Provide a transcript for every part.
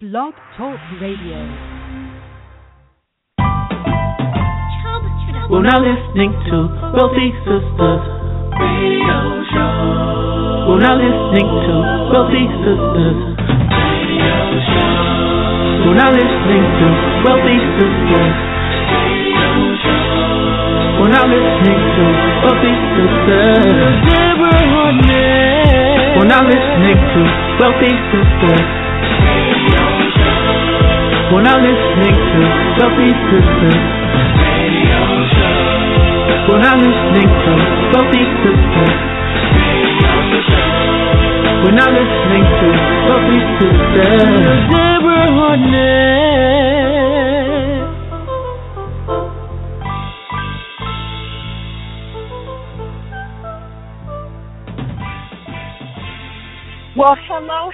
Blog Talk Radio. We're now listening to Wealthy Sistas Radio Show. We're now listening to Wealthy Sistas Radio Show. We're now listening to Wealthy Sistas Radio Show. We're now listening to Wealthy Sistas. We're now listening to Wealthy Sistas. We're now listening to Wealthy Sistas. We're now listening to Wealthy Sistas. We're now listening to Wealthy Sistas. Deborah Hardnett.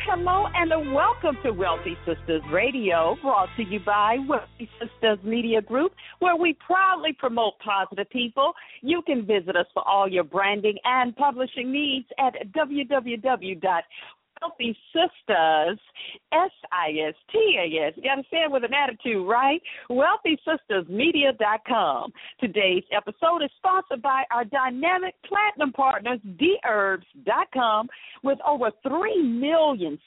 Hello, and welcome to Wealthy Sistas Radio, brought to you by Wealthy Sistas Media Group, where we proudly promote positive people. You can visit us for all your branding and publishing needs at www.wealthy Sistas, S-I-S-T-A-S. You got to say it with an attitude, right? WealthySistasMedia.com. Today's episode is sponsored by our dynamic platinum partners, DHerbs.com, with over 3 million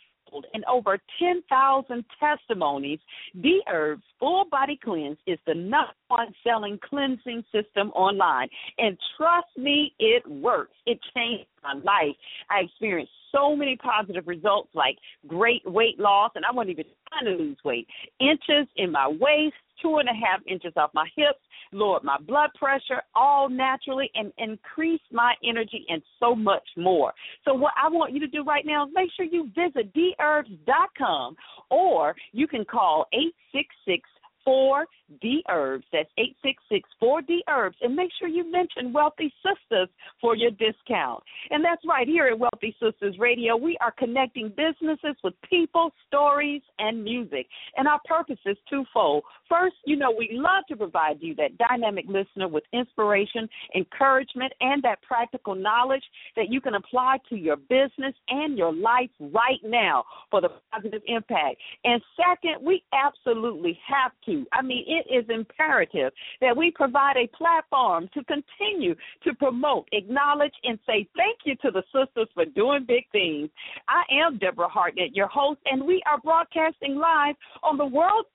and over 10,000 testimonies. D Herbs Full Body Cleanse is the number one selling cleansing system online. And trust me, it works. It changed my life. I experienced so many positive results like great weight loss, and I wasn't even trying to lose weight. Inches in my waist, two and a half inches off my hips, lowered my blood pressure all naturally, and increased my energy and so much more. So, what I want you to do right now is make sure you visit dherbs.com or you can call 866 4 D Herbs. That's 866 4 D Herbs. And make sure you mention Wealthy Sistas for your discount. And that's right here at Wealthy Sistas Radio. We are connecting businesses with people, stories, and music. And our purpose is twofold. First, you know, we love to provide you that dynamic listener with inspiration, encouragement, and that practical knowledge that you can apply to your business and your life right now for the positive impact. And second, we absolutely have to. I mean, it is imperative that we provide a platform to continue to promote, acknowledge, and say thank you to the sisters for doing big things. I am Deborah Hardnett, your host, and we are broadcasting live on the World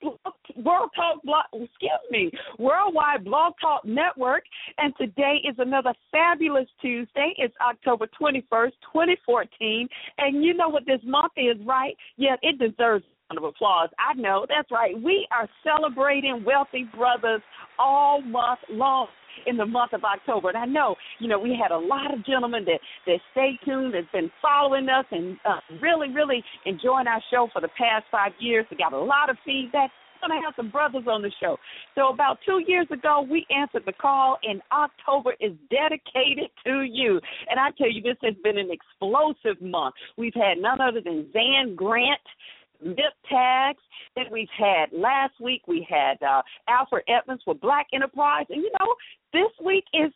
World Talk Blog, excuse me, Worldwide Blog Talk Network. And today is another fabulous Tuesday. It's October 21st, 2014. And you know what this month is, right? Yeah, it deserves round of applause. I know, that's right. We are celebrating Wealthy Brothers all month long in the month of October. And I know, you know, we had a lot of gentlemen that that stay tuned, that's been following us, and uh, really, really enjoying our show for the past five years. We got a lot of feedback. To have some brothers on the show. So about two years ago, we answered the call, and October is dedicated to you. And I tell you, this has been an explosive month. We've had none other than Zan Grant. Mip tags that we've had last week. We had uh, Alfred Edmonds with Black Enterprise, and you know this week is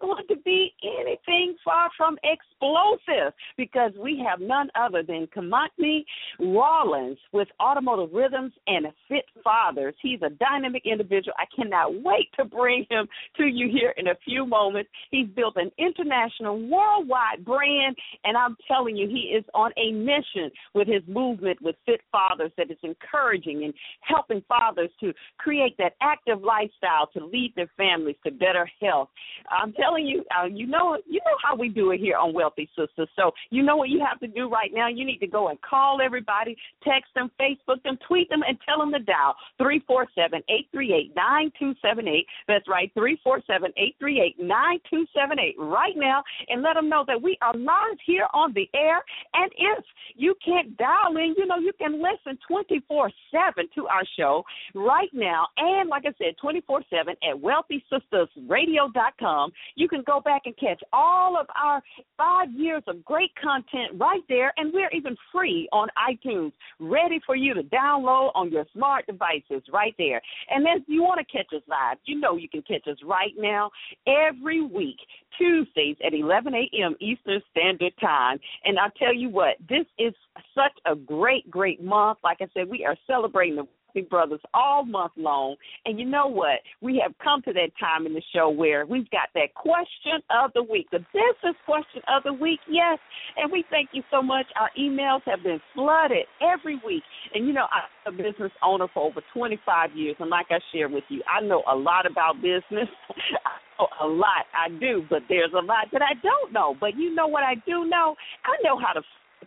going to be anything far from explosive because we have none other than Kimatni Rawlins with Automotive Rhythms and Fit Fathers. He's a dynamic individual. I cannot wait to bring him to you here in a few moments. He's built an international, worldwide brand, and I'm telling you, he is on a mission with his movement with Fit Fathers that is encouraging and helping fathers to create that active lifestyle to lead their families to better health. I'm telling you, uh, you know, you know how we do it here on Wealthy Sistas. So you know what you have to do right now. You need to go and call everybody, text them, Facebook them, tweet them, and tell them to dial three four seven eight three eight nine two seven eight. That's right, three four seven eight three eight nine two seven eight. Right now, and let them know that we are live here on the air. And if you can't dial in, you know, you can listen twenty four seven to our show right now. And like I said, twenty four seven at wealthysistasradio.com. You can go back and catch all of our five years of great content right there, and we're even free on iTunes, ready for you to download on your smart devices right there. And if you want to catch us live, you know you can catch us right now every week, Tuesdays at 11 a.m. Eastern Standard Time. And I'll tell you what, this is such a great, great month. Like I said, we are celebrating the Brothers all month long. And you know what? We have come to that time in the show where we've got that question of the week, the business question of the week. Yes. And we thank you so much. Our emails have been flooded every week. And you know, I'm a business owner for over 25 years. And like I share with you, I know a lot about business. a lot I do, but there's a lot that I don't know. But you know what I do know? I know how to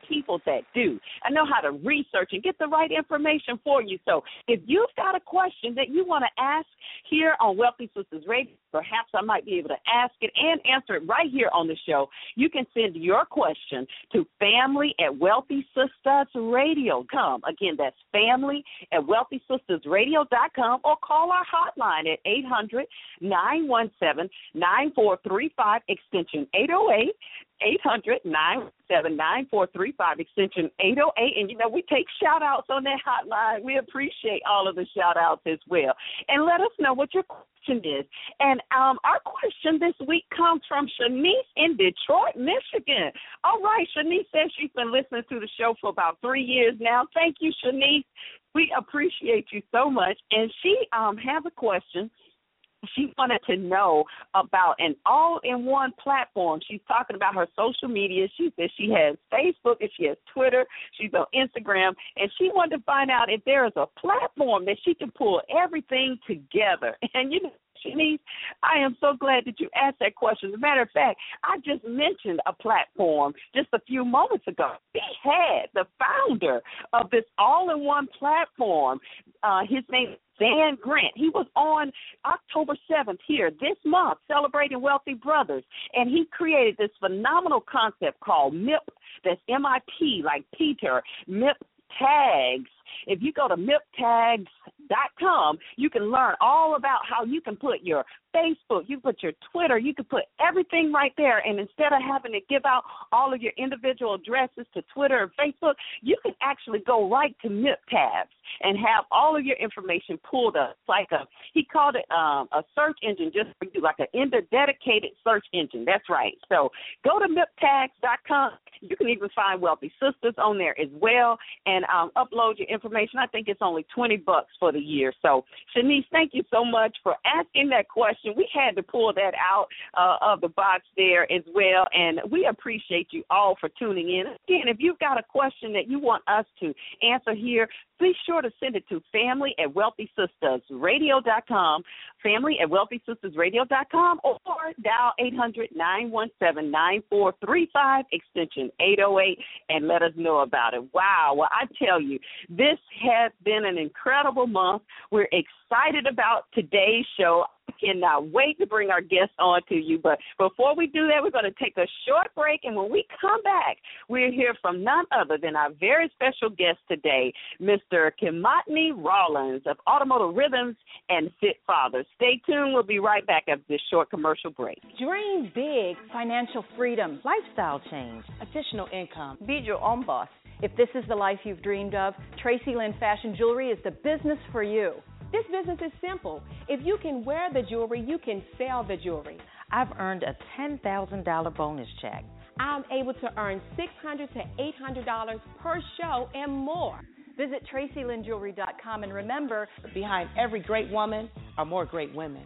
people that do. I know how to research and get the right information for you. So if you've got a question that you want to ask here on Wealthy Sistas Radio, perhaps I might be able to ask it and answer it right here on the show. You can send your question to family at Wealthy Sisters Radio. Come again, that's family at Wealthy Sistas Radio.com or call our hotline at 800 917 9435 extension 808. 800 917 9435 extension 808. And you know, we take shout outs on that hotline. We appreciate all of the shout outs as well. And let us know what your question is. And um, our question this week comes from Shanice in Detroit, Michigan. All right, Shanice says she's been listening to the show for about three years now. Thank you, Shanice. We appreciate you so much. And she um, has a question she wanted to know about an all-in-one platform. She's talking about her social media. She says she has Facebook and she has Twitter. She's on Instagram, and she wanted to find out if there is a platform that she can pull everything together. And you know, Shanice, I am so glad that you asked that question. As a matter of fact, I just mentioned a platform just a few moments ago. We had the founder of this all in one platform. Uh, his name is Dan Grant. He was on October 7th here this month celebrating Wealthy Brothers, and he created this phenomenal concept called MIP. That's M-I-P, like Peter. MIP tags. If you go to miptags.com, you can learn all about how you can put your Facebook, you can put your Twitter, you can put everything right there. And instead of having to give out all of your individual addresses to Twitter and Facebook, you can actually go right to MIP tags and have all of your information pulled up. It's like a he called it um, a search engine just for you, like an inter dedicated search engine. That's right. So go to miptags.com. You can even find Wealthy Sistas on there as well, and um, upload your information. I think it's only twenty bucks for the year. So Shanice, thank you so much for asking that question. We had to pull that out uh, of the box there as well, and we appreciate you all for tuning in. Again, if you've got a question that you want us to answer here, be sure to send it to family at wealthysistasradio.com, family at wealthysistasradio.com, or dial 800 917 9435, extension 808, and let us know about it. Wow. Well, I tell you, this has been an incredible month. We're excited about today's show cannot uh, wait to bring our guests on to you. But before we do that, we're going to take a short break. And when we come back, we'll hear from none other than our very special guest today, Mr. Kimatni Rawlins of Automotive Rhythms and Fit Father. Stay tuned. We'll be right back after this short commercial break. Dream big, financial freedom, lifestyle change, additional income. Be your own boss. If this is the life you've dreamed of, Traci Lynn Fashion Jewelry is the business for you. This business is simple. If you can wear the jewelry, you can sell the jewelry. I've earned a $10,000 bonus check. I'm able to earn $600 to $800 per show and more. Visit TraciLynnJewelry.com and remember, behind every great woman are more great women.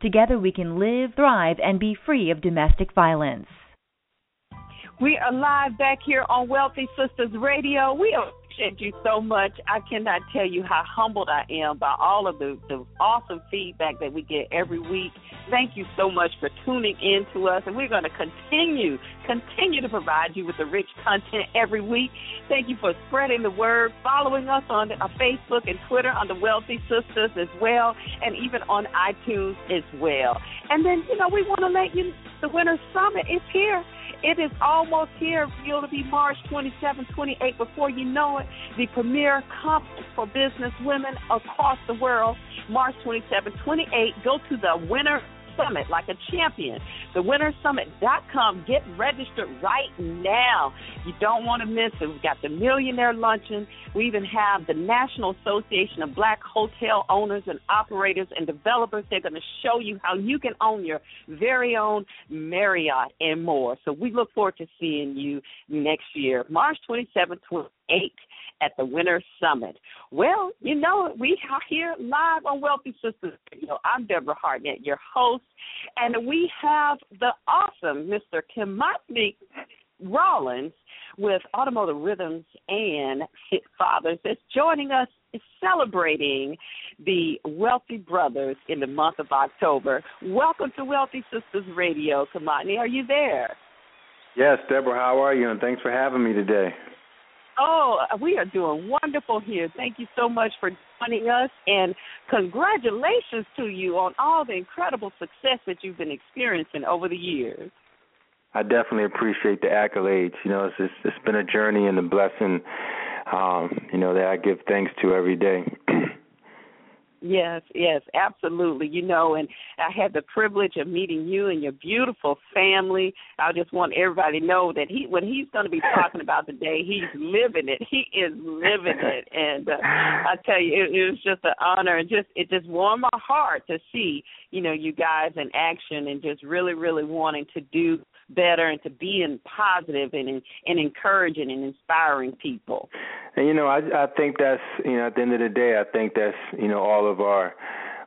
Together we can live, thrive, and be free of domestic violence. We are live back here on Wealthy Sistas Radio. We appreciate you so much. I cannot tell you how humbled I am by all of the, the awesome feedback that we get every week. Thank you so much for tuning in to us, and we're going to continue, continue to provide you with the rich content every week. Thank you for spreading the word, following us on Facebook and Twitter on the Wealthy Sistas as well, and even on iTunes as well. And then, you know, we want to let you, the Winter Summit is here. It is almost here. It'll be March 27, 28. Before you know it, the premier conference for business women across the world, March 27, 28. Go to the Winter Summit like a champion. TheWinterSummit.com. Get registered right now. You don't want to miss it. We've got the Millionaire Luncheon. We even have the National Association of Black Hotel Owners and Operators and Developers. They're going to show you how you can own your very own Marriott and more. So we look forward to seeing you next year, March 27th, 28th at the Winter Summit. Well, you know, we are here live on Wealthy Sistas Radio. I'm Deborah Hardnett, your host, and we have the awesome Mr. Kimatni Rawlins with Automotive Rhythms and Fit Fathers that's joining us celebrating the Wealthy Brothers in the month of October. Welcome to Wealthy Sistas Radio, Kimotney. Are you there? Yes, Deborah, how are you? And thanks for having me today. Oh, we are doing wonderful here. Thank you so much for joining us, and congratulations to you on all the incredible success that you've been experiencing over the years. I definitely appreciate the accolades. You know, it's it's, it's been a journey and a blessing. Um, you know that I give thanks to every day. Yes, yes, absolutely. You know, and I had the privilege of meeting you and your beautiful family. I just want everybody to know that he, when he's going to be talking about the day, he's living it. He is living it, and uh, I tell you, it, it was just an honor, and just it just warmed my heart to see, you know, you guys in action, and just really, really wanting to do better and to be in positive and and encouraging and inspiring people. And you know, I I think that's you know at the end of the day, I think that's you know all of our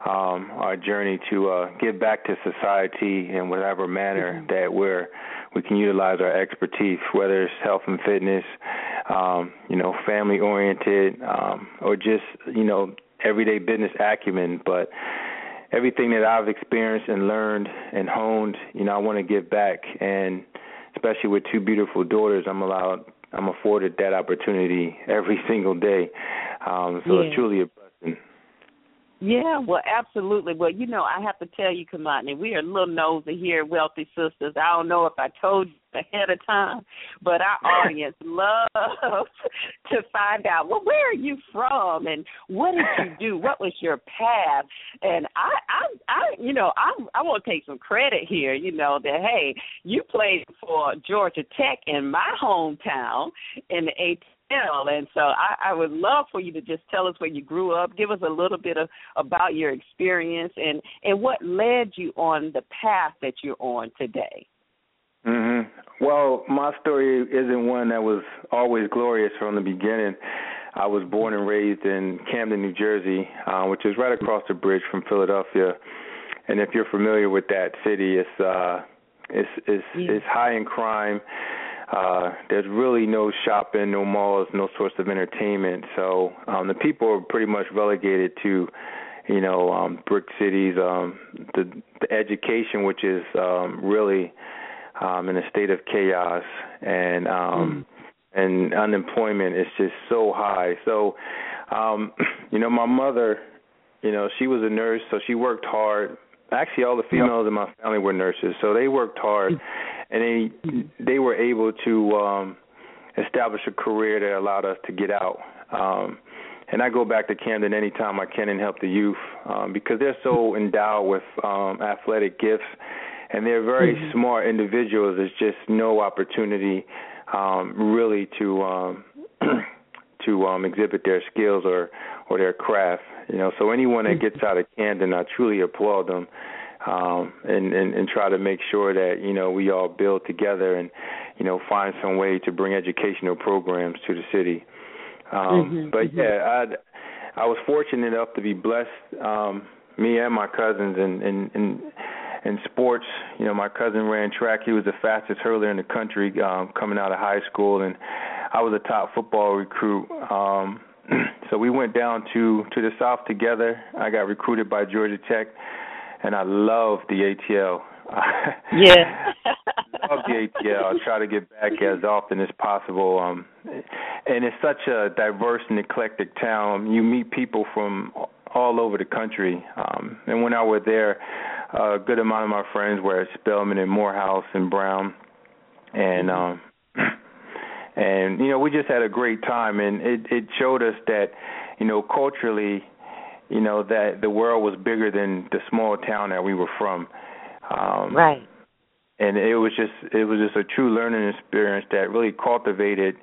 um our journey to uh give back to society in whatever manner mm-hmm. that we're we can utilize our expertise, whether it's health and fitness, um, you know, family oriented, um, or just, you know, everyday business acumen. But everything that I've experienced and learned and honed, you know, I want to give back. And especially with two beautiful daughters, I'm allowed, I'm afforded that opportunity every single day. Um, so yeah. it's truly a blessing. Yeah, well, absolutely. Well, you know, I have to tell you, Kimatni, we are a little nosy here Wealthy Sistas. I don't know if I told you ahead of time, but our audience loves to find out, well, where are you from and what did you do? What was your path? And I, I, I, you know, I, I want to take some credit here. You know that hey, you played for Georgia Tech in my hometown in the 18 and so I, I would love for you to just tell us where you grew up, give us a little bit of about your experience and and what led you on the path that you're on today. Mhm. Well, my story isn't one that was always glorious from the beginning. I was born and raised in Camden, New Jersey, uh, which is right across the bridge from Philadelphia. And if you're familiar with that city, it's uh, it's it's, yeah. it's high in crime uh, there's really no shopping, no malls, no source of entertainment. So um, the people are pretty much relegated to, you know, um, brick cities. Um, the, the education, which is um, really um, in a state of chaos, and um, mm. and unemployment is just so high. So, um, you know, my mother, you know, she was a nurse, so she worked hard. Actually, all the females in my family were nurses, so they worked hard. Mm and they they were able to um, establish a career that allowed us to get out. Um, and I go back to Camden anytime I can and help the youth um, because they're so endowed with um, athletic gifts, and they're very mm-hmm. smart individuals. There's just no opportunity um, really to um, to um, exhibit their skills or or their craft. You know, so anyone that gets out of Camden, I truly applaud them um, and, and and try to make sure that you know we all build together and you know find some way to bring educational programs to the city. Um, mm-hmm, but mm-hmm. yeah, I I was fortunate enough to be blessed. Um, me and my cousins and and in, in sports. You know, my cousin ran track. He was the fastest hurdler in the country um, coming out of high school, and I was a top football recruit. Um, so we went down to to the South together. I got recruited by Georgia Tech, and I love the ATL. yeah. love the ATL. I try to get back as often as possible. Um, and it's such a diverse and eclectic town. You meet people from all over the country. Um, and when I was there, a good amount of my friends were at Spelman and Morehouse and Brown, and um, and you know we just had a great time, and it it showed us that you know culturally, you know that the world was bigger than the small town that we were from. Um, right. And it was just it was just a true learning experience that really cultivated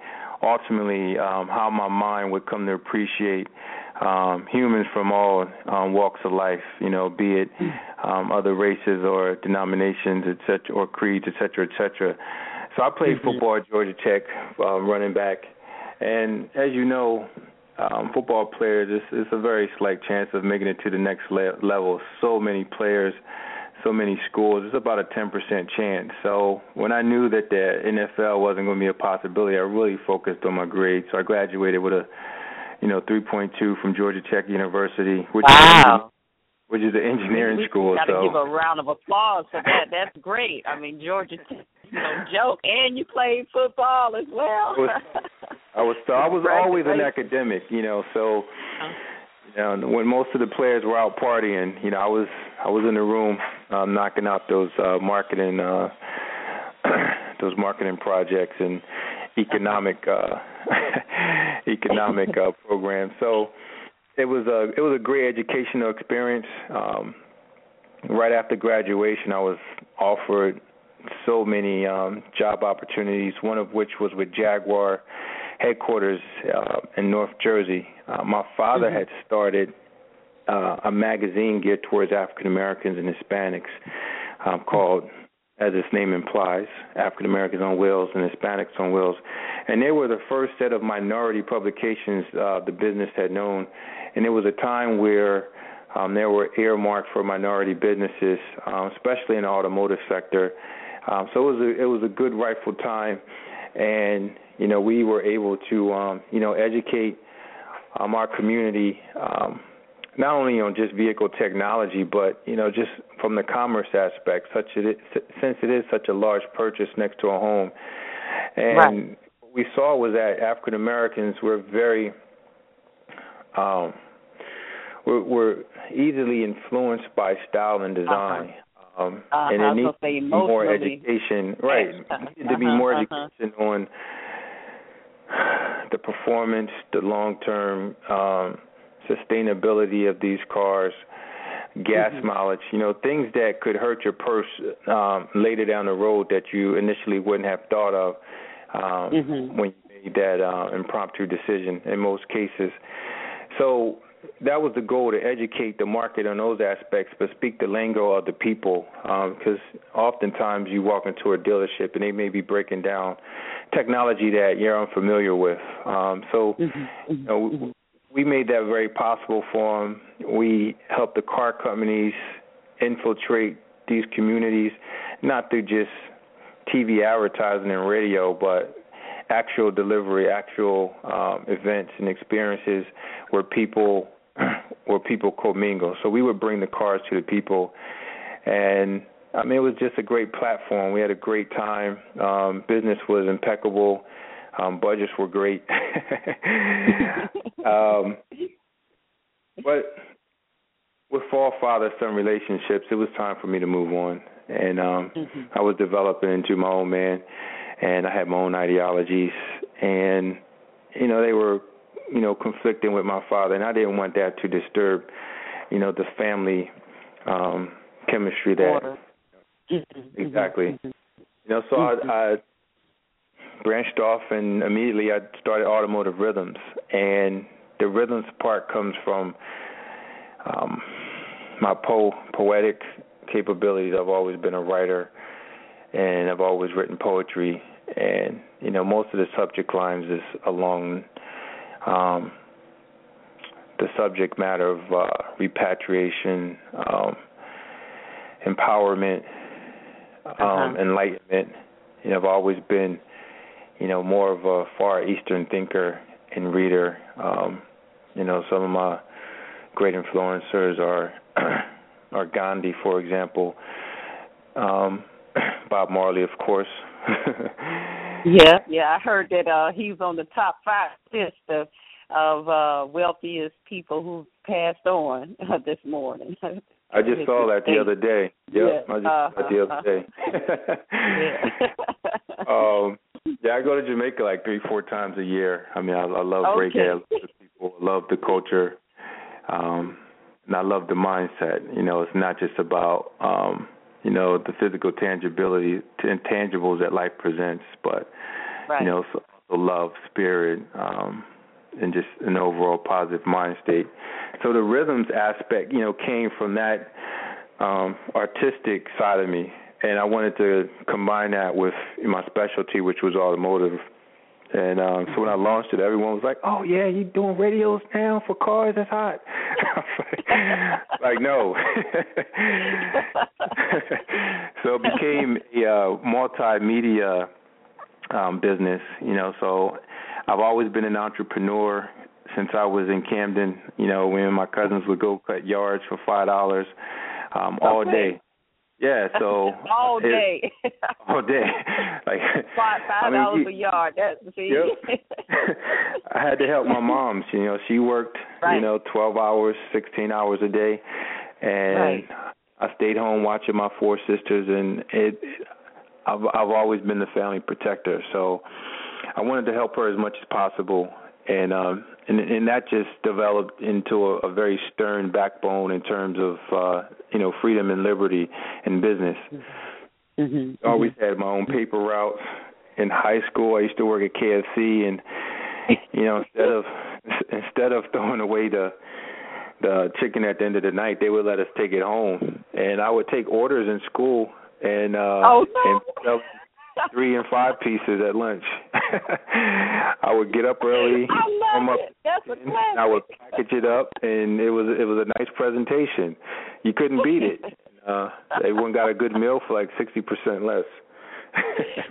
ultimately um, how my mind would come to appreciate um, humans from all um, walks of life, you know, be it um, other races or denominations, et cetera, or creeds, et cetera, et cetera. So I played mm-hmm. football at Georgia Tech, um, running back, and as you know, um, football players, it's, it's a very slight chance of making it to the next le- level. So many players, so many schools. It's about a 10% chance. So when I knew that the NFL wasn't going to be a possibility, I really focused on my grades. So I graduated with a you know, 3.2 from Georgia Tech University, which wow. is which is an engineering we, school. We got to so. give a round of applause for that. That's great. I mean, Georgia Tech, you know, joke, and you played football as well. I was, I was so I was always an academic, you know. So, you know, when most of the players were out partying, you know, I was I was in the room um, knocking out those uh, marketing uh, those marketing projects and economic. Uh, economic uh, program. So it was a it was a great educational experience. Um, right after graduation, I was offered so many um, job opportunities. One of which was with Jaguar headquarters uh, in North Jersey. Uh, my father mm-hmm. had started uh, a magazine geared towards African Americans and Hispanics um, called as its name implies, African Americans on Wheels and Hispanics on Wheels. And they were the first set of minority publications uh, the business had known. And it was a time where um, they were earmarked for minority businesses, um, especially in the automotive sector. Um, so it was a, it was a good rightful time, and you know we were able to um, you know educate um, our community um, not only on just vehicle technology, but you know, just from the commerce aspect, such it is, since it is such a large purchase next to a home, and right. what we saw was that African Americans were very um, were, were easily influenced by style and design. Uh-huh. Um, uh-huh. and it needs to be more education, right? Uh-huh. Needs to be more uh-huh. education on the performance, the long-term um, sustainability of these cars, gas mm-hmm. mileage, you know, things that could hurt your purse um, later down the road that you initially wouldn't have thought of um, mm-hmm. when you made that uh, impromptu decision in most cases. So that was the goal to educate the market on those aspects, but speak the lingo of the people. Because um, oftentimes you walk into a dealership and they may be breaking down technology that you're unfamiliar with. Um, so, mm-hmm. you know, mm-hmm we made that very possible for them. We helped the car companies infiltrate these communities, not through just TV advertising and radio, but actual delivery, actual um, events and experiences where people where people commingle. So we would bring the cars to the people, and I mean it was just a great platform. We had a great time. Um, business was impeccable. Um, budgets were great. um, but with all father son relationships, it was time for me to move on. And um, mm-hmm. I was developing into my own man, and I had my own ideologies. And, you know, they were, you know, conflicting with my father, and I didn't want that to disturb, you know, the family um, chemistry that. Mm-hmm. Exactly. Mm-hmm. You know, so I, I branched off and immediately I started Automotive Rhythms. And the rhythms part comes from um, my po- poetic capabilities. I've always been a writer, and I've always written poetry. And you know, most of the subject lines is along um, the subject matter of uh, repatriation, um, empowerment, um, uh-huh. enlightenment. You know, I've always been you know, more of a far eastern thinker and reader. Um, you know, some of my great influencers are are Gandhi, for example, um, Bob Marley, of course. yeah, yeah, I heard that uh he's on the top five list of of uh wealthiest people who passed on uh, this morning. I just saw that the other day. Yep, yeah. I just uh, saw that the other day. um, yeah, I go to Jamaica like three, four times a year. I mean, I, I love okay. reggae. I love the people. I love the culture. Um, and I love the mindset. You know, it's not just about um, you know the physical tangibility, intangibles that life presents, but right. you know, so, so love, spirit, um, and just an overall positive mind state. So the rhythms aspect, you know, came from that um, artistic side of me, and I wanted to combine that with my specialty, which was automotive. And um, so when I launched it, everyone was like, "Oh yeah, you doing radios now for cars? That's hot." like, like, no. so it became a uh, multimedia um, business, you know. So I've always been an entrepreneur since I was in Camden. You know, when my cousins would go cut yards for five dollars um, all day. Yeah, so all day, all day, like five five dollars I mean, a yard. That's see. Yep. I had to help my mom. She, You know, she worked, right. you know, twelve hours, sixteen hours a day, and right. I stayed home watching my four sisters, and it. I've I've always been the family protector, so I wanted to help her as much as possible, and um, and and that just developed into a, a very stern backbone in terms of uh, you know freedom and liberty and business. Mm-hmm. Always had my own paper routes. In high school, I used to work at KFC, and you know instead of instead of throwing away the the chicken at the end of the night, they would let us take it home, and I would take orders in school and uh oh, no. and three and five pieces at lunch. I would get up early, I love up, it. That's a classic. I would package it up, and it was it was a nice presentation. You couldn't beat it. Uh, everyone got a good meal for like sixty percent less.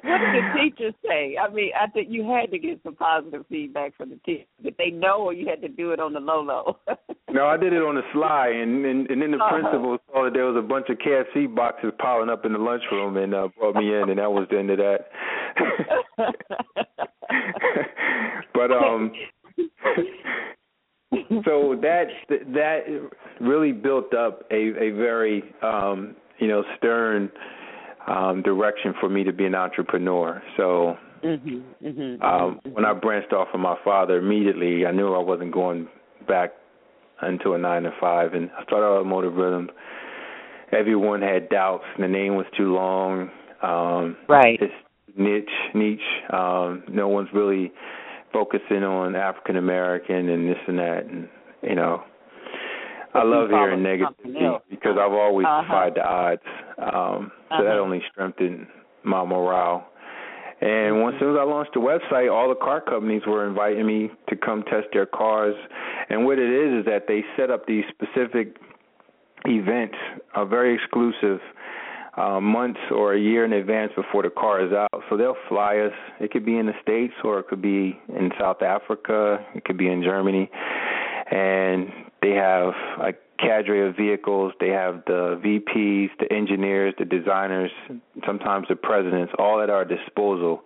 what did the teachers say? I mean, I think you had to get some positive feedback from the teachers. Did they know, or you had to do it on the low low? No, I did it on the sly, and and, and then the uh-huh. principal saw that there was a bunch of KFC boxes piling up in the lunchroom, and uh, brought me in, and that was the end of that. but um. so that that really built up a a very um you know stern um, direction for me to be an entrepreneur. So mm-hmm, mm-hmm, um, mm-hmm. when I branched off from my father, immediately I knew I wasn't going back into a nine to five, and I started automotive rhythm. Everyone had doubts. The name was too long. Um, right. It's niche, niche. Um, no one's really focusing on African American and this and that, and you know. I love hearing negativity because I've always uh-huh. defied the odds. Um, so uh-huh. that only strengthened my morale. And once soon as I launched the website, all the car companies were inviting me to come test their cars. And what it is is that they set up these specific events, a very exclusive, uh, months or a year in advance before the car is out. So they'll fly us. It could be in the States or it could be in South Africa. It could be in Germany. And they have a cadre of vehicles. They have the VPs, the engineers, the designers, sometimes the presidents, all at our disposal.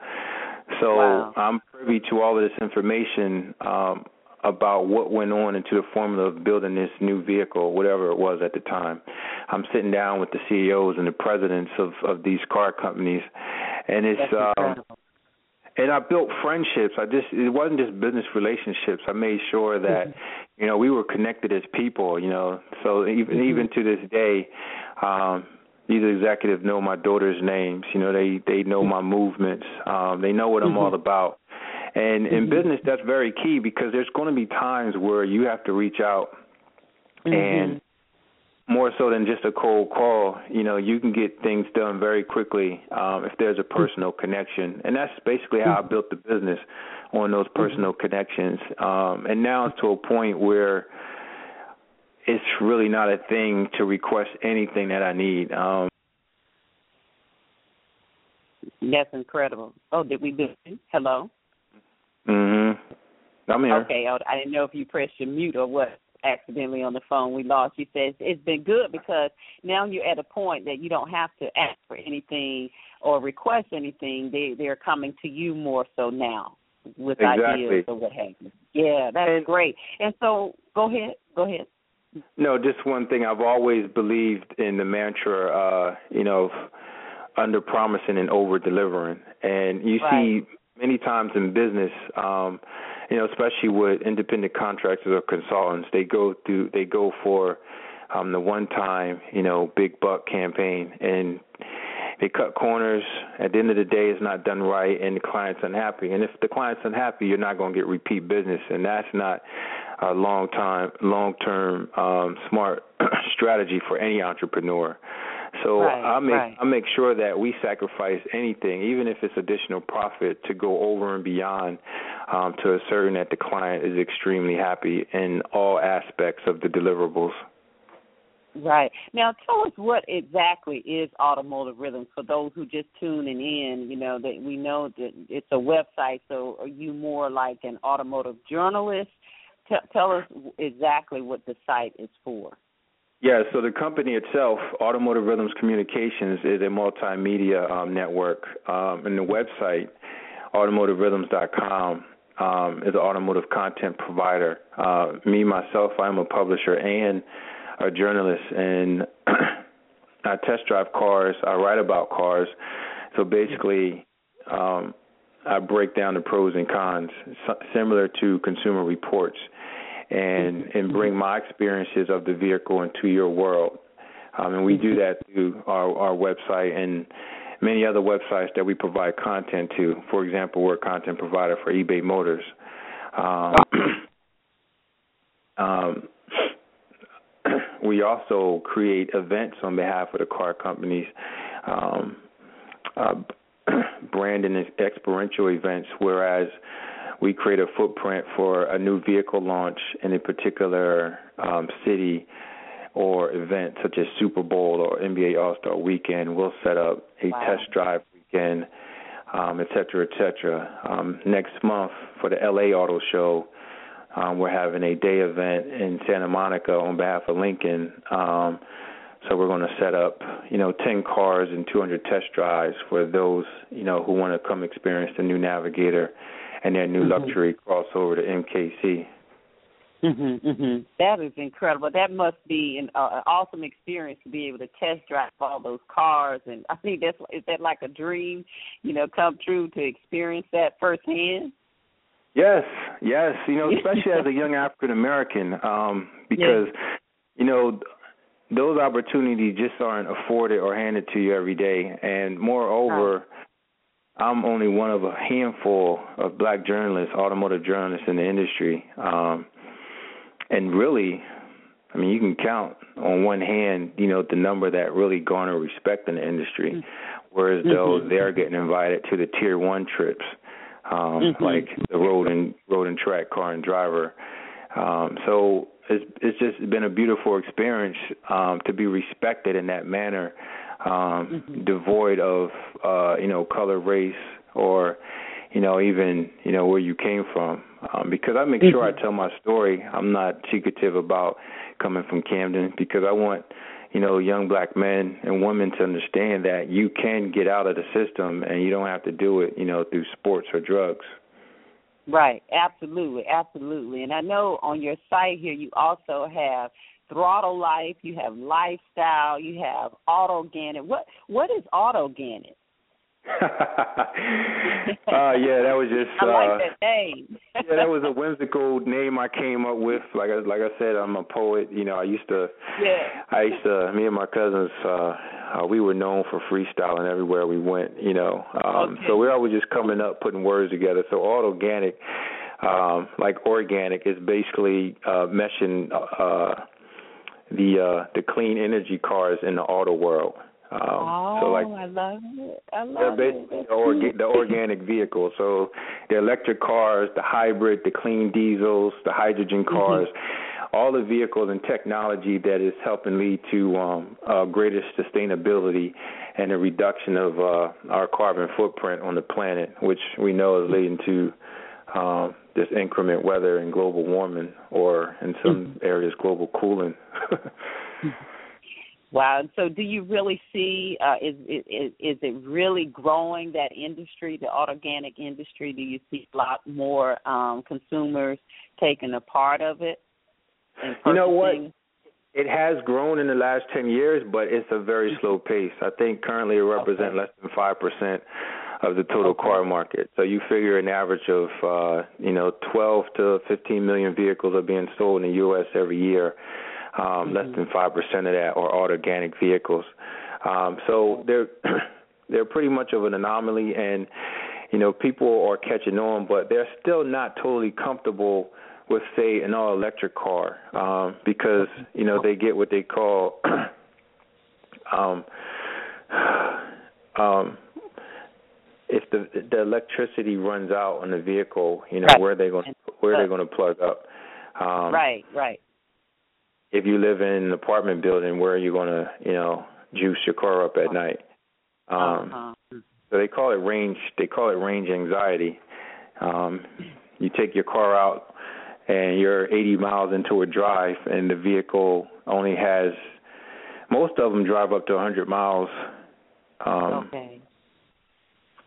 So wow. I'm privy to all of this information um, about what went on into the formula of building this new vehicle, whatever it was at the time. I'm sitting down with the CEOs and the presidents of of these car companies, and it's um, and I built friendships. I just it wasn't just business relationships. I made sure that mm-hmm. You know we were connected as people. You know, so even mm-hmm. even to this day, um, these executives know my daughter's names. You know, they they know my movements. Um, they know what I'm mm-hmm. all about. And in Mhm. business, that's very key because there's going to be times where you have to reach out Mhm. and more so than just a cold call, you know, you can get things done very quickly um, if there's a personal connection, and that's basically how I built the business on those personal connections. Um, and now it's to a point where it's really not a thing to request anything that I need. Um, That's incredible. Oh, did we lose? Hello. Mhm. I'm here. Okay. Oh, I didn't know if you pressed your mute or what. Accidentally on the phone, we lost. You said it's been good because now you're at a point that you don't have to ask for anything or request anything. They they're coming to you more so now with exactly. ideas or what have you. Yeah, that's and, great. And so, go ahead. Go ahead. No, just one thing. I've always believed in the mantra, uh, you know, under promising and over delivering. And you right. see many times in business, um, you know, especially with independent contractors or consultants, they go through they go for um the one time, you know, big buck campaign and they cut corners. At the end of the day, it's not done right, and the client's unhappy. And if the client's unhappy, you're not going to get repeat business, and that's not a long time, long term, um, smart strategy for any entrepreneur. So right, I make right. I make sure that we sacrifice anything, even if it's additional profit, to go over and beyond um, to ascertain that the client is extremely happy in all aspects of the deliverables. Right. Now tell us what exactly is Automotive Rhythms for those who just tuning in, you know, that we know that it's a website, so are you more like an automotive journalist? T- tell us exactly what the site is for. Yeah, so the company itself, Automotive Rhythms Communications, is a multimedia um, network, um, and the website, automotiverhythms.com, um, is an automotive content provider. Uh, me myself, I'm a publisher and a journalist, and I test drive cars. I write about cars. So basically, um, I break down the pros and cons, similar to Consumer Reports and and bring my experiences of the vehicle into your world. Um, and we do that through our, our website and many other websites that we provide content to. For example, we're a content provider for eBay Motors. Um, um, we also create events on behalf of the car companies, um, uh, brand and experiential events, whereas we create a footprint for a new vehicle launch in a particular um, city or event, such as Super Bowl or NBA All Star Weekend. We'll set up a wow. test drive weekend, um, et cetera, et cetera. Um, next month for the LA Auto Show, um, we're having a day event in Santa Monica on behalf of Lincoln. Um, so we're going to set up, you know, 10 cars and 200 test drives for those, you know, who want to come experience the new Navigator and their new mm-hmm. luxury crossover to MKC. Mhm, mhm. That is incredible. That must be an, uh, an awesome experience to be able to test drive all those cars, and I think that's is that like a dream, you know, come true to experience that firsthand. Yes, yes. You know, especially as a young African American, um, because you know those opportunities just aren't afforded or handed to you every day, and moreover. I'm only one of a handful of black journalists, automotive journalists in the industry. Um, and really, I mean, you can count on one hand, you know, the number that really garner respect in the industry, mm-hmm. whereas mm-hmm. though they're getting invited to the tier one trips, um, mm-hmm. like the road and road and track car and driver. Um, so it's it's just been a beautiful experience um, to be respected in that manner um, mm-hmm. devoid of uh, you know color, race, or you know even you know where you came from. Um, because I make mm-hmm. sure I tell my story. I'm not secretive about coming from Camden because I want you know young black men and women to understand that you can get out of the system and you don't have to do it you know through sports or drugs. Right, absolutely, absolutely. And I know on your site here you also have throttle life, you have lifestyle, you have autoganic. What what is autoganic? uh yeah, that was just I like uh, that name. yeah, that was a whimsical name I came up with. Like I like I said, I'm a poet. You know, I used to Yeah. I used to me and my cousins uh uh, we were known for freestyling everywhere we went, you know. Um okay. so we're always just coming up putting words together. So autoganic um like organic is basically uh meshing uh the uh the clean energy cars in the auto world. Um, oh, so like, I love it. I love they're basically it. the, orga- the organic vehicle. So the electric cars, the hybrid, the clean diesels, the hydrogen Mm-hmm. cars, all the vehicles and technology that is helping lead to um, uh, greater sustainability and a reduction of uh, our carbon footprint on the planet, which we know is leading to um, this increment weather and global warming, or in some mm-hmm. areas, global cooling. Wow. And So, do you really see uh, is, is is it really growing that industry, the organic industry? Do you see a lot more um, consumers taking a part of it? You know what? It has grown in the last 10 years, but it's a very slow pace. I think currently it represents okay. less than 5% of the total okay. car market. So you figure an average of, uh, you know, 12 to 15 million vehicles are being sold in the U.S. every year. Um, mm-hmm. Less than 5% of that are all organic vehicles. Um, so they're they're pretty much of an anomaly, and you know people are catching on, but they're still not totally comfortable with say an all electric car um, because you know they get what they call um, um, if the the electricity runs out on the vehicle, you know right. where they going where they're going to plug up. Um, right, right. If you live in an apartment building, where are you going to you know juice your car up at night? Um, uh-huh. So they call it range. They call it range anxiety. Um, you take your car out and you're 80 miles into a drive and the vehicle only has most of them drive up to 100 miles um okay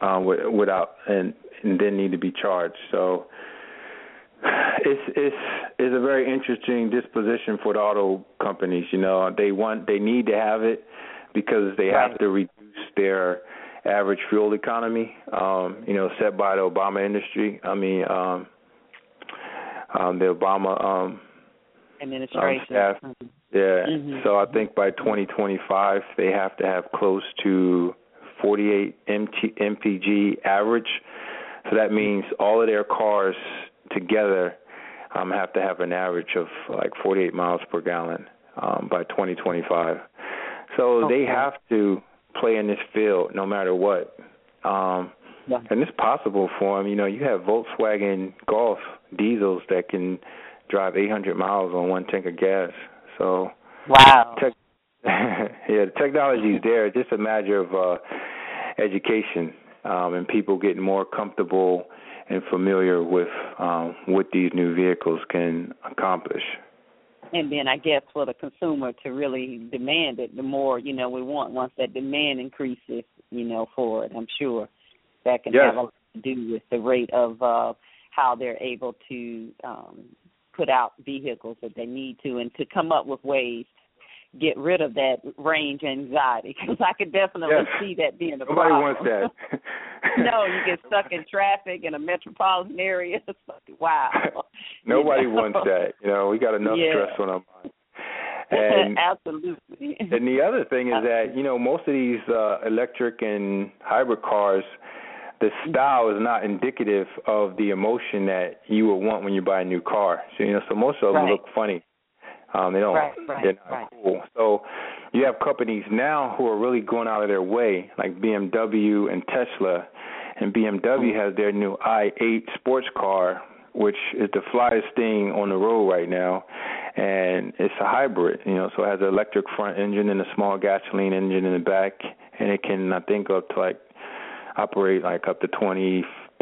uh, without and and then need to be charged so it's it's it's a very interesting disposition for the auto companies you know they want they need to have it because they right. have to reduce their average fuel economy um you know set by the Obama industry I mean um um, the Obama um, administration. Um, staff. Yeah. Mm-hmm. So I think by 2025 they have to have close to 48 MT, MPG average. So that means all of their cars together um, have to have an average of like 48 miles per gallon um, by 2025. So okay. they have to play in this field no matter what. Um, yeah. And it's possible for them. You know, you have Volkswagen Golf diesels that can drive 800 miles on one tank of gas. So, wow. Tech, yeah, the technology is there. It's just a matter of uh, education um, and people getting more comfortable and familiar with um, what these new vehicles can accomplish. And then I guess for the consumer to really demand it, the more you know we want. Once that demand increases, you know, for it, I'm sure that can yes. have a lot to do with the rate of uh, how they're able to um, put out vehicles that they need to, and to come up with ways get rid of that range anxiety. Because I could definitely yes. see that being a Nobody problem. wants that. no, you get stuck in traffic in a metropolitan area. It's like, wow. Nobody you know? wants that. You know, we got enough yeah. stress on our mind. And, Absolutely. and the other thing is that you know most of these uh, electric and hybrid cars the style is not indicative of the emotion that you would want when you buy a new car. So you know, so most of them right. look funny. Um, they don't. Right, right, they're not right. cool. So you have companies now who are really going out of their way, like BMW and Tesla. And BMW has their new i8 sports car, which is the flyest thing on the road right now. And it's a hybrid, you know, so it has an electric front engine and a small gasoline engine in the back, and it can, I think, up to like operate like up to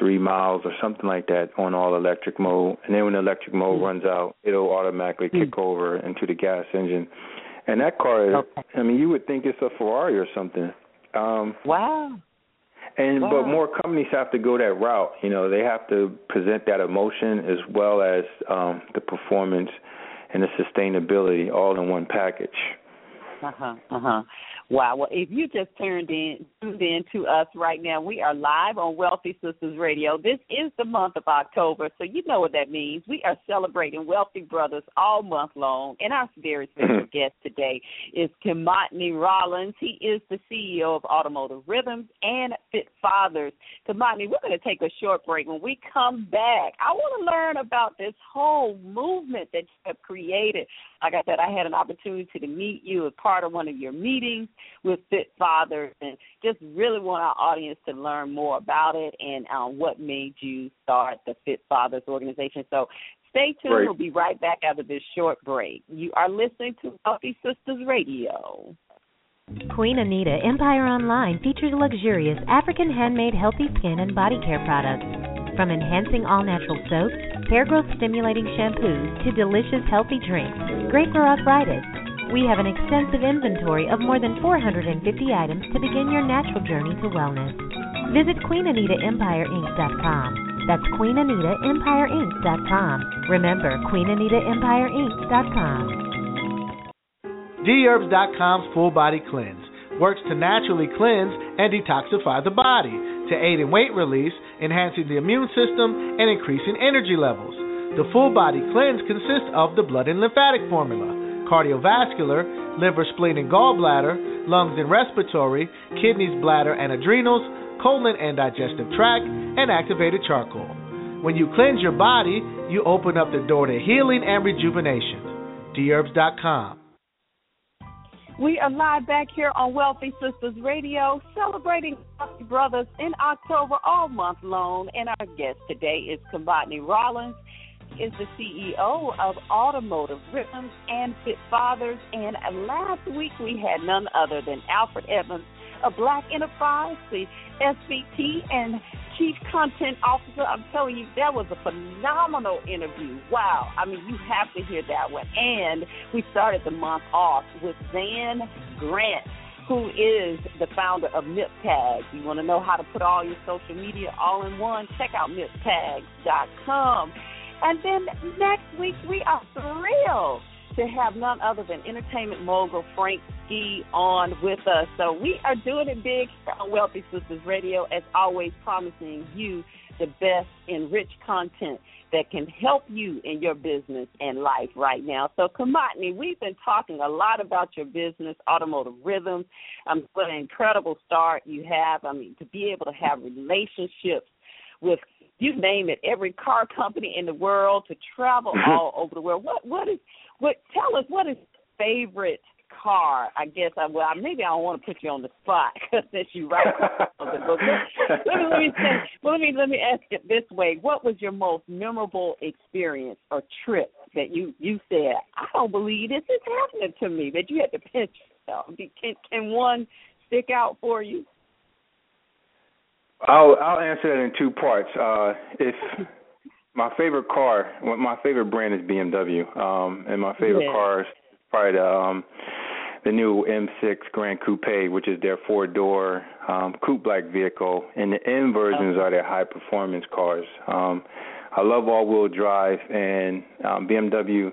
23 miles or something like that on all electric mode. And then when the electric mode mm-hmm. runs out, it'll automatically mm-hmm. kick over into the gas engine. And that car is, okay. I mean, you would think it's a Ferrari or something. Um, wow. And wow. but more companies have to go that route. You know, they have to present that emotion as well as um, the performance and the sustainability all in one package. Uh huh. Uh huh. Wow. Well, if you just turned in tuned in to us right now, we are live on Wealthy Sistas Radio. This is the month of October, so you know what that means. We are celebrating Wealthy Brothers all month long, and our very special guest today is Kimatni Rawlins. He is the CEO of Automotive Rhythms and Fit Fathers. Kimatni, we're going to take a short break. When we come back, I want to learn about this whole movement that you have created. Like I said, I had an opportunity to meet you as part of one of your meetings with Fit Fathers, and just really want our audience to learn more about it and um, what made you start the Fit Fathers organization. So Stay tuned. Great. We'll be right back after this short break. You are listening to Wealthy Sistas Radio. Queen Anita Empire Online features luxurious African handmade healthy skin and body care products. From enhancing all natural soaps, hair growth stimulating shampoos, to delicious healthy drinks, great for arthritis. We have an extensive inventory of more than 450 items to begin your natural journey to wellness. Visit QueenAnitaEmpireInc.com. That's QueenAnitaEmpireInc.com. Remember, QueenAnitaEmpireInc.com. Dherbs.com's Full Body Cleanse works to naturally cleanse and detoxify the body to aid in weight release, enhancing the immune system, and increasing energy levels. The Full Body Cleanse consists of the blood and lymphatic formula, cardiovascular, liver, spleen, and gallbladder, lungs and respiratory, kidneys, bladder, and adrenals, colon and digestive tract, and activated charcoal. When you cleanse your body, you open up the door to healing and rejuvenation. Dherbs.com. We are live back here on Wealthy Sistas Radio, celebrating Wealthy Brothers in October all month long. And our guest today is Kimatni Rawlins, is the CEO of Automotive Rhythms and Fit Fathers. And last week we had none other than Alfred Edmond, a Black Enterprise, the SVP and Chief Content Officer. I'm telling you, that was a phenomenal interview. Wow. I mean, you have to hear that one. And we started the month off with Zan Grant who is the founder of MipTag. You want to know how to put all your social media all in one? Check out MipTag.com. And then next week, we are thrilled to have none other than entertainment mogul Frank Ski on with us. So we are doing it big on Wealthy Sistas Radio, as always, promising you the best enriched content that can help you in your business and life right now. So, Kimatni, we've been talking a lot about your business, Automotive Rhythms. Um, what an incredible start you have. I mean, to be able to have relationships with you name it, every car company in the world, to travel all over the world. What what is what? Tell us what is favorite car? I guess I well maybe I don't want to put you on the spot since you write. But let, let me let me say, well, let me let me ask it this way: What was your most memorable experience or trip that you you said I don't believe this is happening to me that you had to pinch yourself? Can can one stick out for you? I'll I'll answer that in two parts. Uh, if my favorite car, my favorite brand is BMW, um, and my favorite Yeah. car is probably the um, the new M6 Gran Coupe, which is their four door um, coupe black vehicle, and the M versions are their high performance cars. Um, I love all wheel drive, and um, BMW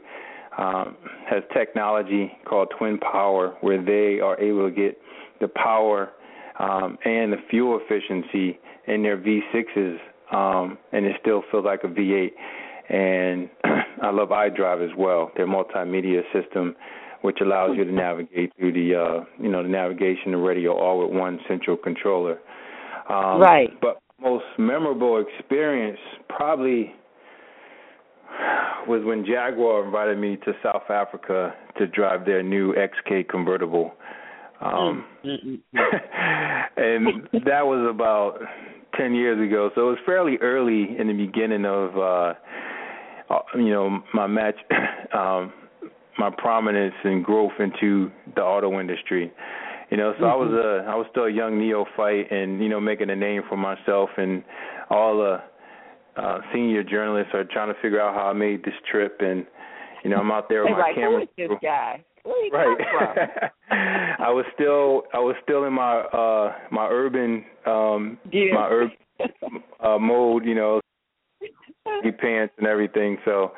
um, has technology called Twin Power, where they are able to get the power um, and the fuel efficiency in their V6s, um, and it still feels like a V8. And I love iDrive as well, their multimedia system, which allows you to navigate through the, uh, you know, the navigation, the radio, all with one central controller. Um, Right. But most memorable experience probably was when Jaguar invited me to South Africa to drive their new XK convertible. Um, and that was about 10 years ago. So it was fairly early in the beginning of, uh, uh, you know, my match, um, my prominence and growth into the auto industry. You know, so I was a, I was still a young neophyte, and you know, making a name for myself, and all the uh, senior journalists are trying to figure out how I made this trip, and you know, I'm out there with my who camera. is this guy? Right. I was still I was still in my uh my urban um Yeah. my urban uh mode, you know, pants and everything. So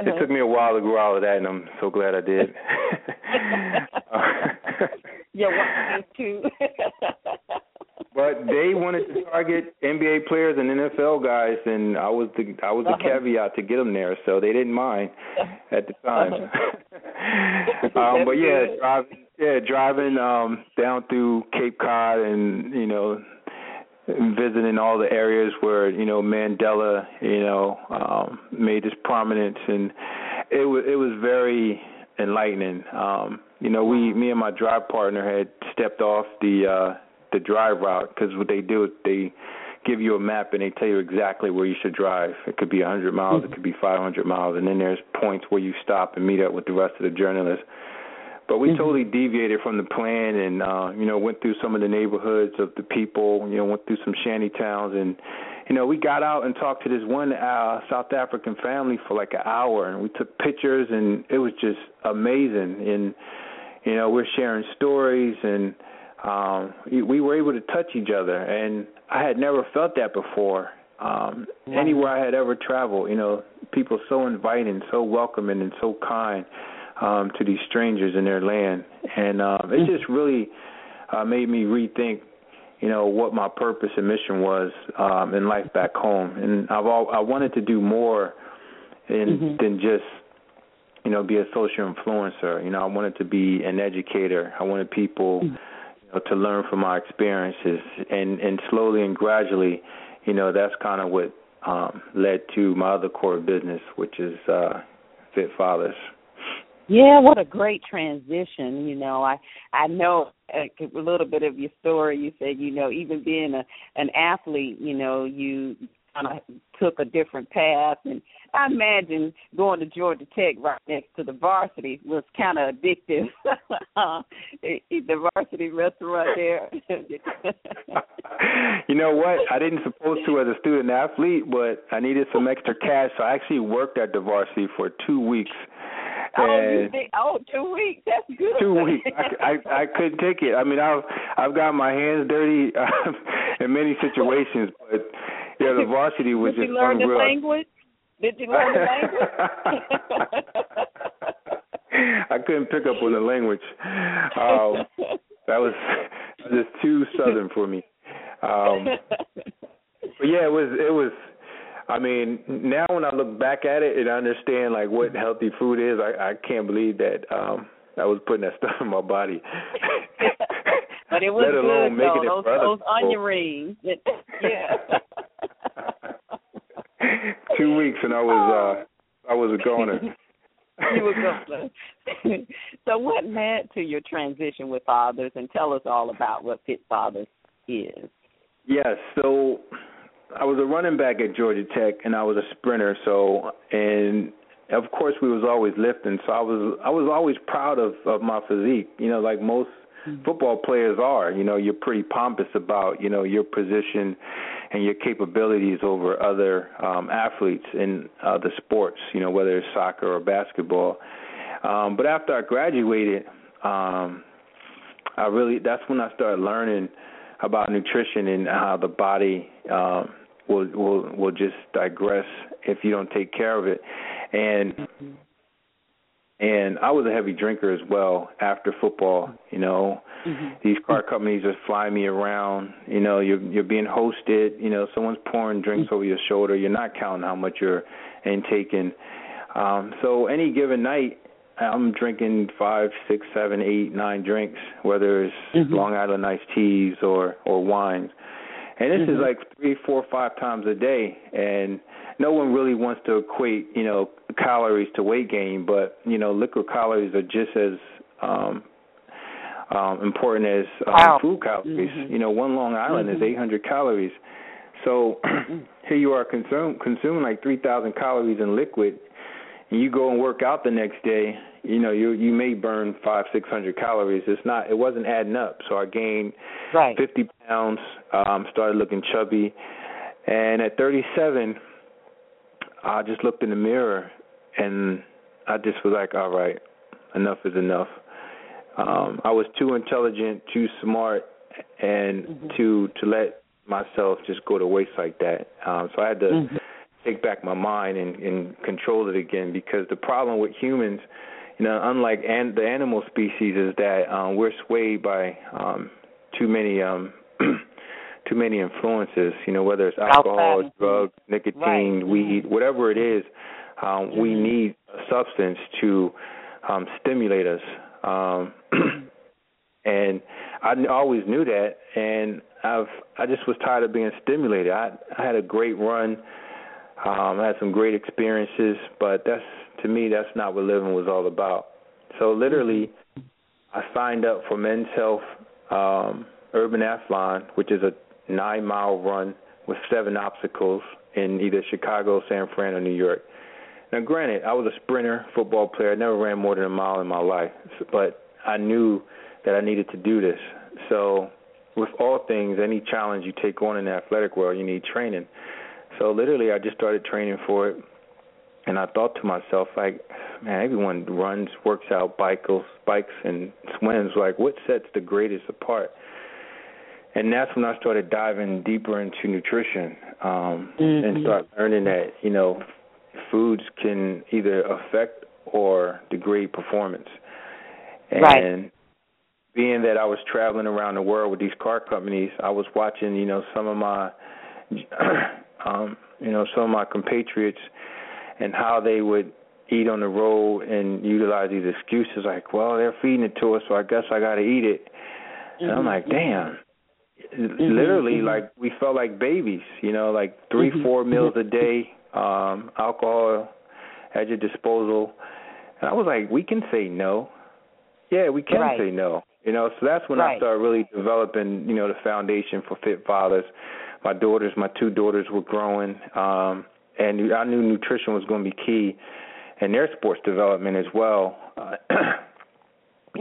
it Uh-huh. took me a while to grow out of that and I'm so glad I did. yeah, one is too. But they wanted to target NBA players and NFL guys, and I was the I was the Uh-huh. caveat to get them there, so they didn't mind at the time. Uh-huh. um, but yeah, driving yeah driving um, down through Cape Cod and you know visiting all the areas where you know Mandela you know um, made his prominence, and it was it was very enlightening. Um, you know, we me and my drive partner had stepped off the uh, the drive route because what they do is they give you a map and they tell you exactly where you should drive. It could be 100 miles, mm-hmm. it could be 500 miles, and then there's points where you stop and meet up with the rest of the journalists. But we mm-hmm. totally deviated from the plan, and uh, you know, went through some of the neighborhoods of the people. You know, went through some shanty towns, and you know, we got out and talked to this one uh, South African family for like an hour, and we took pictures, and it was just amazing. And you know, we're sharing stories, and um, we were able to touch each other, and I had never felt that before. Um, Anywhere I had ever traveled, you know, people so inviting, so welcoming, and so kind um, to these strangers in their land, and um, it just really uh, made me rethink, you know, what my purpose and mission was um, in life back home. And I've all, I wanted to do more in, mm-hmm. than just you know, be a social influencer. You know, I wanted to be an educator. I wanted people mm-hmm know, to learn from my experiences, and and slowly and gradually, you know, that's kind of what um, led to my other core business, which is uh, Fit Fathers. Yeah, what a great transition. You know, I I know a, a little bit of your story. You said, you know, even being a an athlete, you know, you kind of took a different path and I imagine going to Georgia Tech right next to the varsity was kind of addictive. the varsity restaurant there. you know what? I didn't supposed to as a student athlete, but I needed some extra cash, so I actually worked at the varsity for two weeks. Oh, you think, oh, two weeks. That's good. Two weeks. I, I I couldn't take it. I mean, I've I've got my hands dirty um, in many situations, but yeah, the varsity was Did just you learn unreal. the language? Did you learn the language? I couldn't pick up on the language. Um, that was just too southern for me. Um, but yeah, it was it was. I mean, now when I look back at it and I understand like what healthy food is, I, I can't believe that um I was putting that stuff in my body. but it was Let alone good making though. It those, those onion rings. yeah. Two weeks and I was uh I was a goner. you were goner. so what led to your transition with fathers and tell us all about what Fit Fathers is. Yes, so I was a running back at Georgia Tech and I was a sprinter, so and of course we was always lifting, so I was I was always proud of of my physique, you know, like most mm-hmm. football players are. You know, you're pretty pompous about, you know, your position and your capabilities over other um, athletes in uh, the sports, you know, whether it's soccer or basketball. Um, but after I graduated, um, I really that's when I started learning about nutrition and how the body um, will will will just digress if you don't take care of it. And mm-hmm and I was a heavy drinker as well after football. You know, mm-hmm. these car companies just fly me around. You know, you're you're being hosted. You know, someone's pouring drinks mm-hmm. over your shoulder. You're not counting how much you're intaking. Um, so any given night, I'm drinking five, six, seven, eight, nine drinks, whether it's mm-hmm. Long Island iced teas or or wines. And this mm-hmm. is like three, four, five times a day, and no one really wants to equate, you know, calories to weight gain, but you know, liquid calories are just as um, um, important as um, wow. food calories. Mm-hmm. You know, one Long Island mm-hmm. is 800 calories. So here you are consume, consuming like 3,000 calories in liquid, and you go and work out the next day. You know, you you may burn five, six hundred calories. It's not. It wasn't adding up. So I gained right. 50 pounds. Um, started looking chubby, and at 37 I just looked in the mirror and I just was like, all right, enough is enough. Um, I was too intelligent, too smart, and mm-hmm. to to let myself just go to waste like that. Um, so I had to mm-hmm. take back my mind and, and control it again because the problem with humans, you know, unlike an, the animal species, is that um, we're swayed by um, too many um, too many influences. You know, whether it's alcohol, drugs, nicotine, right. weed, whatever it is, um, mm-hmm. we need a substance to um, stimulate us. Um, and I always knew that, and I've I just was tired of being stimulated. I I had a great run. Um, I had some great experiences, but that's to me that's not what living was all about. So literally, I signed up for Men's Health um, Urbanathlon, which is a nine mile run with seven obstacles in either Chicago, San Fran, or New York. Now, granted, I was a sprinter, football player. I never ran more than a mile in my life, but I knew that I needed to do this. So, with all things, any challenge you take on in the athletic world, you need training. So, literally, I just started training for it, and I thought to myself, like, man, everyone runs, works out, bikes, bikes, and swims. Like, what sets the greatest apart? And that's when I started diving deeper into nutrition um, mm-hmm. and start learning that you know foods can either affect or degrade performance. And right. being that I was traveling around the world with these car companies, I was watching, you know, some of my um, you know, some of my compatriots and how they would eat on the road and utilize these excuses like, well, they're feeding it to us, so I guess I got to eat it. And mm-hmm. I'm like, damn. Mm-hmm. Literally, mm-hmm. like we felt like babies, you know, like 3 mm-hmm. four meals a day, um, alcohol at your disposal. And I was like, we can say no. Yeah, we can right. say no. You know, so that's when right. I started really developing, you know, the foundation for Fit Fathers. My daughters, my two daughters were growing, um, and I knew nutrition was going to be key in their sports development as well. Uh,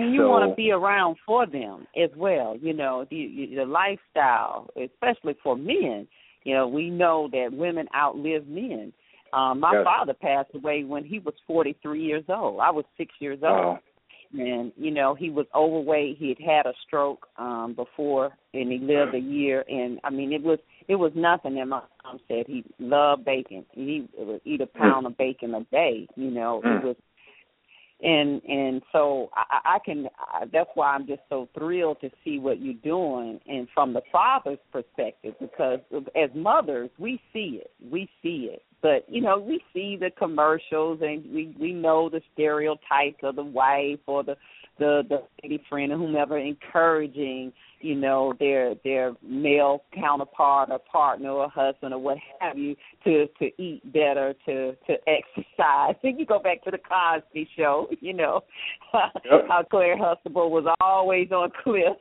and you so, want to be around for them as well. You know, the, the lifestyle, especially for men. You know, we know that women outlive men. Um, my yes. father passed away when he was 43 years old. I was six years old. And you know he was overweight. He had had a stroke um before, and he lived a year. And I mean, it was it was nothing. And my mom said he loved bacon. He would eat a pound of bacon a day. You know, it was and and so I, I can. I, that's why I'm just so thrilled to see what you're doing, and from the father's perspective, because as mothers we see it, we see it, but you know we see the commercials and we we know the stereotypes of the wife or the the the lady friend or whomever encouraging you know their their male counterpart or partner or husband or what have you to to eat better to to exercise and you go back to the cosby show you know yep. how claire huxtable was always on cliff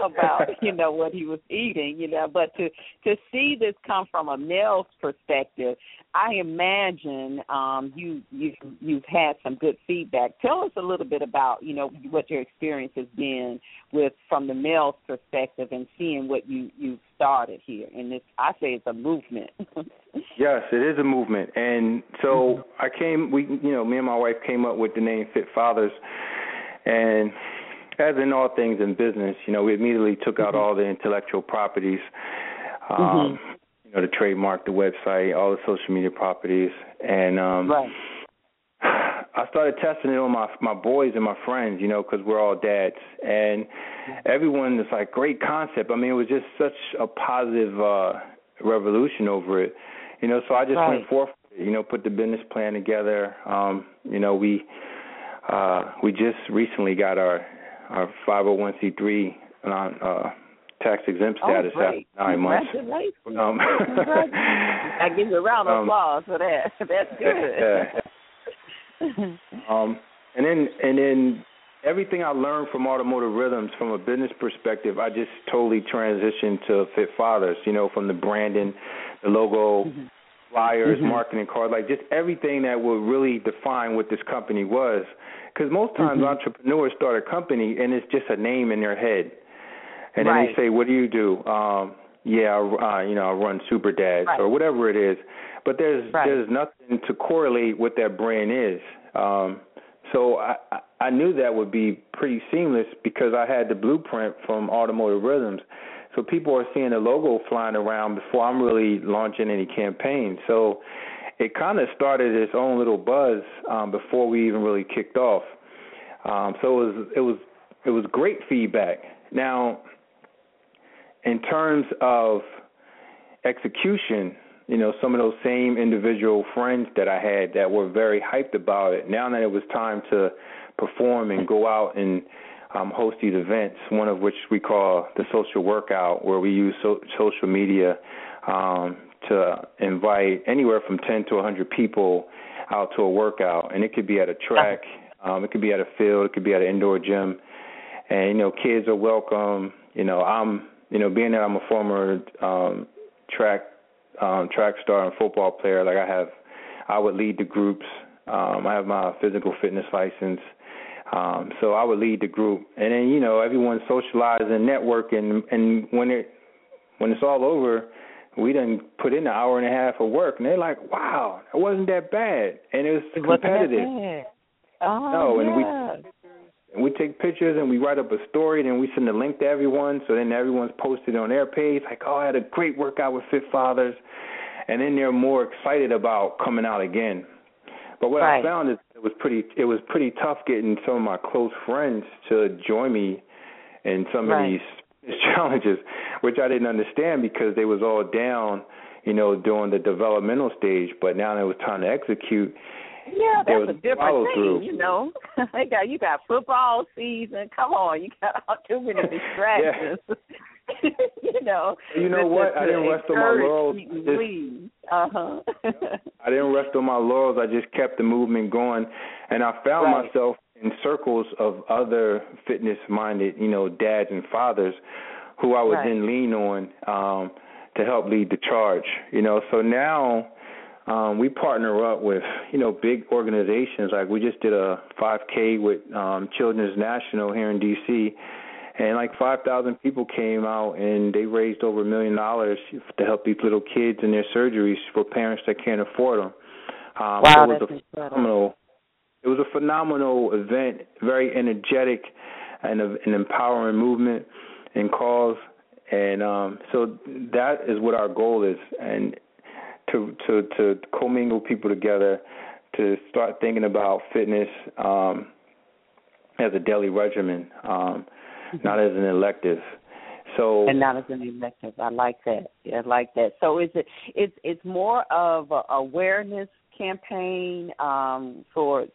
about you know what he was eating you know but to to see this come from a male's perspective i imagine um you you you've had some good feedback tell us a little bit about you know what your experience has been with from the male's perspective and seeing what you you've started here and this I say it's a movement. yes, it is a movement. And so mm-hmm. I came we you know, me and my wife came up with the name Fit Fathers and as in all things in business, you know, we immediately took out mm-hmm. all the intellectual properties. Um mm-hmm. Know, the trademark, the website, all the social media properties and um right I started testing it on my my boys and my friends, you know, because we're all dads, and everyone was like, great concept. I mean, it was just such a positive uh revolution over it, you know. So I just right. went forth, you know, put the business plan together. Um, you know, we uh we just recently got our our 501c3 non uh tax exempt oh, status after nine months. Um, I give you a round of um, applause for that. That's good. um, and then and then everything I learned from automotive rhythms from a business perspective, I just totally transitioned to Fit Fathers. You know, from the branding, the logo, mm-hmm. flyers, mm-hmm. marketing cards, like just everything that would really define what this company was. Because most times mm-hmm. entrepreneurs start a company and it's just a name in their head, and right. then they say, "What do you do?" Um, yeah, uh, you know, I run Super Dads right. or whatever it is. But there's right. there's nothing to correlate what that brand is. Um, so I, I knew that would be pretty seamless because I had the blueprint from Automotive Rhythms. So people are seeing the logo flying around before I'm really launching any campaign. So it kind of started its own little buzz um, before we even really kicked off. Um, so it was it was it was great feedback. Now, in terms of execution, you know, some of those same individual friends that I had that were very hyped about it. Now that it was time to perform and go out and um, host these events, one of which we call the social workout, where we use so- social media um, to invite anywhere from 10 to 100 people out to a workout. And it could be at a track, um, it could be at a field, it could be at an indoor gym. And, you know, kids are welcome. You know, I'm, you know, being that I'm a former um, track um, track star and football player. Like I have, I would lead the groups. Um, I have my physical fitness license. Um, so I would lead the group, and then you know everyone socializing, networking, and when it when it's all over, we done put in an hour and a half of work, and they're like, "Wow, it wasn't that bad," and it was it competitive. Oh, no, and yeah. we and we take pictures and we write up a story, and then we send a link to everyone, so then everyone's posted on their page, like, "Oh, I had a great workout with Fit Fathers," and then they're more excited about coming out again. But what right. I found is it was pretty it was pretty tough getting some of my close friends to join me in some right. of these challenges, which I didn't understand because they was all down, you know, during the developmental stage. But now it was time to execute. Yeah, that's was a different thing, you know. they got you got football season. Come on, you got all too many distractions. you know. You know what? To, I didn't rest on my laurels. Uh huh. I didn't rest on my laurels. I just kept the movement going, and I found right. myself in circles of other fitness-minded, you know, dads and fathers, who I would right. then lean on um, to help lead the charge. You know, so now. Um, we partner up with you know big organizations like we just did a 5K with um, Children's National here in DC, and like 5,000 people came out and they raised over a million dollars to help these little kids in their surgeries for parents that can't afford them. Um, wow, it was that's a phenomenal. It was a phenomenal event, very energetic, and a, an empowering movement and cause. And um, so that is what our goal is, and to to to commingle people together, to start thinking about fitness um, as a daily regimen. Um, not as an elective. So and not as an elective. I like that. Yeah, I like that. So is it it's it's more of a awareness campaign um, for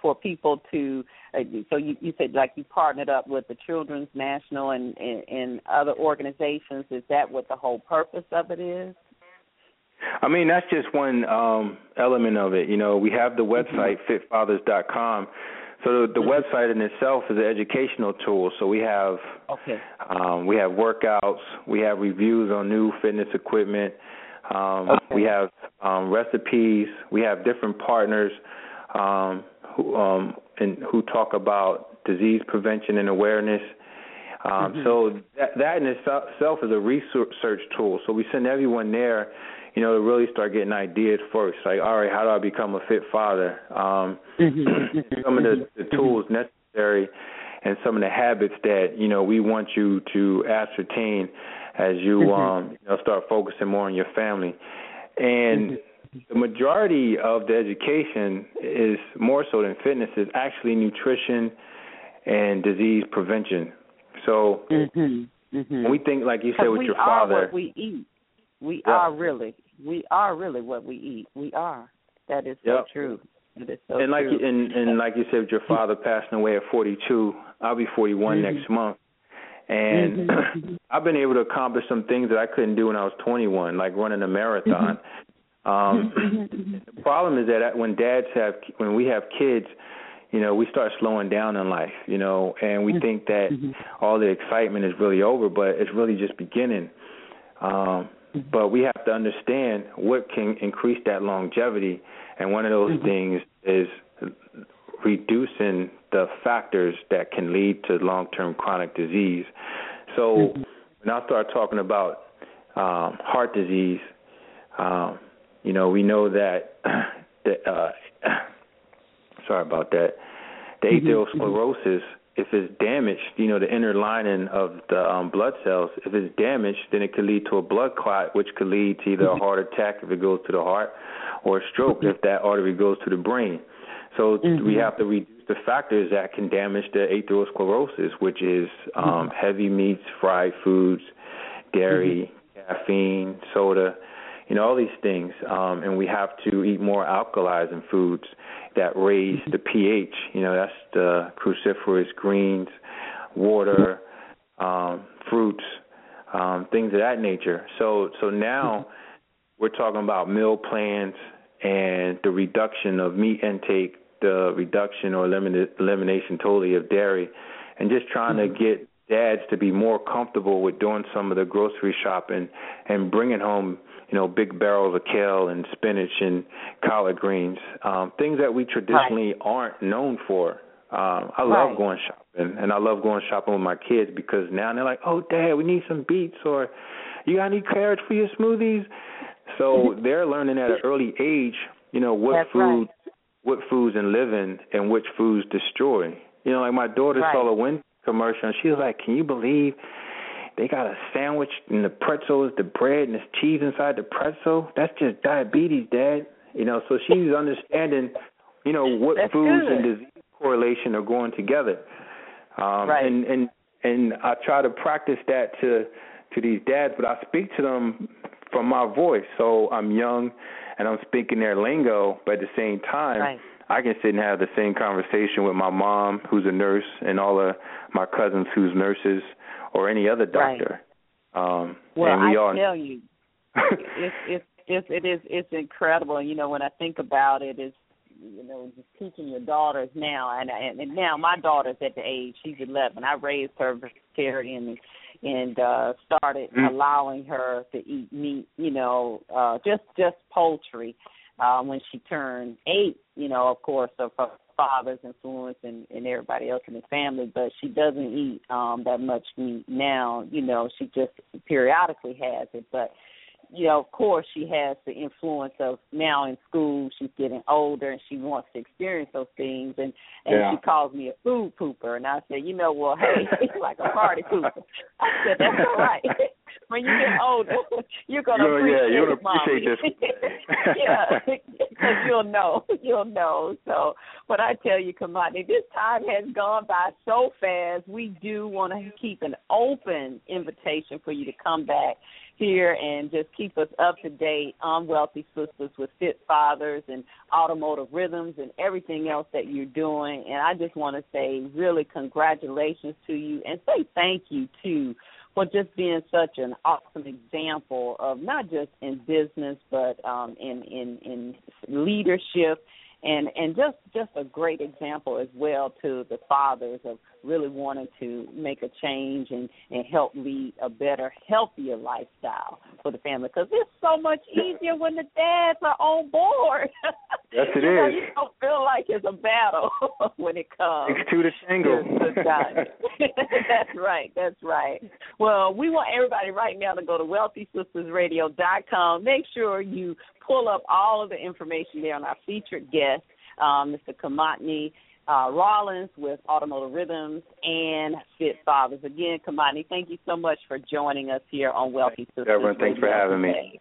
for people to. Uh, so you, you said like you partnered up with the Children's National and, and and other organizations. Is that what the whole purpose of it is? I mean, that's just one um, element of it. You know, we have the website mm-hmm. fitfathers.com. So the, the website in itself is an educational tool. So we have okay. um, we have workouts, we have reviews on new fitness equipment, um, okay. we have um, recipes, we have different partners um, who um, and who talk about disease prevention and awareness. Um, mm-hmm. So that, that in itself is a research tool. So we send everyone there you know, to really start getting ideas first. Like, all right, how do I become a fit father? Um, mm-hmm. some of the, the tools necessary and some of the habits that you know we want you to ascertain as you mm-hmm. um, you know start focusing more on your family. And mm-hmm. the majority of the education is more so than fitness is actually nutrition and disease prevention. So mm-hmm. when we think, like you said, with we your are father, what we eat. We yeah. are really, we are really what we eat. We are. That is so true. Is so and like true. You, and and like you said, with your father passing away at 42, I'll be 41 mm-hmm. next month, and mm-hmm. I've been able to accomplish some things that I couldn't do when I was 21, like running a marathon. Mm-hmm. Um, the problem is that when dads have when we have kids, you know, we start slowing down in life, you know, and we think that all the excitement is really over, but it's really just beginning. Um, but we have to understand what can increase that longevity, and one of those mm-hmm. things is reducing the factors that can lead to long-term chronic disease. So mm-hmm. when I start talking about um, heart disease, um, you know, we know that the, uh, sorry about that, the Mm-hmm. atherosclerosis if it's damaged, you know, the inner lining of the um, blood cells, if it's damaged, then it could lead to a blood clot, which could lead to either a heart attack if it goes to the heart, or a stroke if that artery goes to the brain. So mm-hmm. we have to reduce the factors that can damage the atherosclerosis, which is um, heavy meats, fried foods, dairy, mm-hmm. caffeine, soda, you know, all these things. Um, and we have to eat more alkalizing foods that raise the pH. You know, that's the cruciferous greens, water, um, fruits, um, things of that nature. So, so now we're talking about meal plans and the reduction of meat intake, the reduction or elimin- elimination totally of dairy, and just trying to get dads to be more comfortable with doing some of the grocery shopping and bringing home you know big barrels of kale and spinach and collard greens um things that we traditionally right. aren't known for um I love right. going shopping and I love going shopping with my kids because now they're like oh dad we need some beets or you got any carrots for your smoothies so they're learning at an early age you know what That's foods right. what foods and living and which foods destroy you know like my daughter right. saw a wind commercial and she was like can you believe they got a sandwich and the pretzel is the bread and there's cheese inside the pretzel. That's just diabetes, Dad. You know, so she's understanding, you know, what That's foods good. and disease correlation are going together. Um right. and, and and I try to practice that to to these dads, but I speak to them from my voice. So I'm young and I'm speaking their lingo, but at the same time right. I can sit and have the same conversation with my mom, who's a nurse, and all of my cousins who's nurses, or any other doctor. Right. Um, well, and we I all... tell you, it's it's it's it is it's incredible. You know, when I think about it, it's you know just teaching your daughters now, and and, and now my daughter's at the age she's 11. I raised her vegetarian and and uh started Mm. allowing her to eat meat. You know, uh just just poultry. Uh, when she turned eight, you know, of course, of her father's influence and, and everybody else in the family, but she doesn't eat um that much meat now. You know, she just periodically has it, but you know, of course, she has the influence of now in school. She's getting older, and she wants to experience those things. And and Yeah. she calls me a food pooper, and I said, you know, well, hey, it's like a party pooper. I said that's all right. when you get older, you're gonna yeah, appreciate you're gonna it, Mommy. appreciate yeah, because you'll know, you'll know. So, but I tell you, Kamani, this time has gone by so fast. We do want to keep an open invitation for you to come back here and just keep us up to date on Wealthy Sistas with Fit Fathers and Automotive Rhythms and everything else that you're doing. And I just want to say really congratulations to you and say thank you too for just being such an awesome example of not just in business but um in in in leadership and and just just a great example as well to the fathers of really wanting to make a change and and help lead a better healthier lifestyle for the family because it's so much easier when the dads are on board Yes, it you know, is. you don't feel like it's a battle when it comes Six two to tango. that's right. That's right. Well, we want everybody right now to go to wealthysistasradio.com. Make sure you pull up all of the information there on our featured guest, um, Mr. Kimatni uh, Rawlins with Automotive Rhythms and Fit Fathers. Again, Kimatni, thank you so much for joining us here on Wealthy Sistas. Everyone, thanks for having me.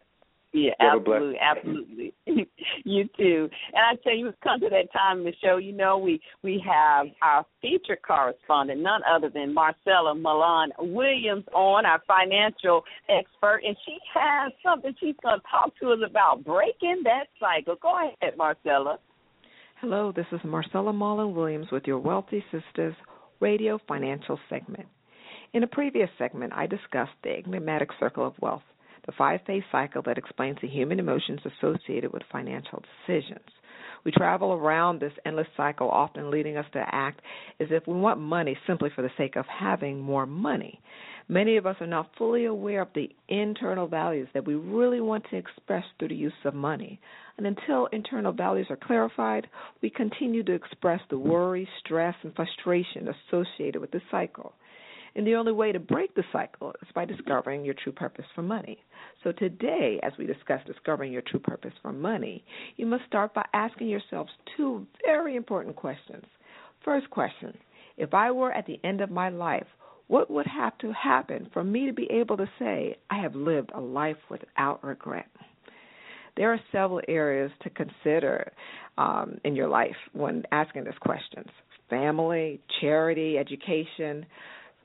Yeah, have absolutely, absolutely. you too. And I tell you, it's come to that time in the show. You know, we we have our feature correspondent, none other than Marcella Milan Williams, on our financial expert, and she has something she's going to talk to us about breaking that cycle. Go ahead, Marcella. Hello, this is Marcella Mullen Williams with your Wealthy Sistas radio financial segment. In a previous segment, I discussed the enigmatic circle of wealth, the five phase cycle that explains the human emotions associated with financial decisions. We travel around this endless cycle, often leading us to act as if we want money simply for the sake of having more money. Many of us are not fully aware of the internal values that we really want to express through the use of money. And until internal values are clarified, we continue to express the worry, stress, and frustration associated with the cycle. And the only way to break the cycle is by discovering your true purpose for money. So today, as we discuss discovering your true purpose for money, you must start by asking yourselves two very important questions. First question If I were at the end of my life, what would have to happen for me to be able to say, I have lived a life without regret? There are several areas to consider um, in your life when asking these questions family, charity, education,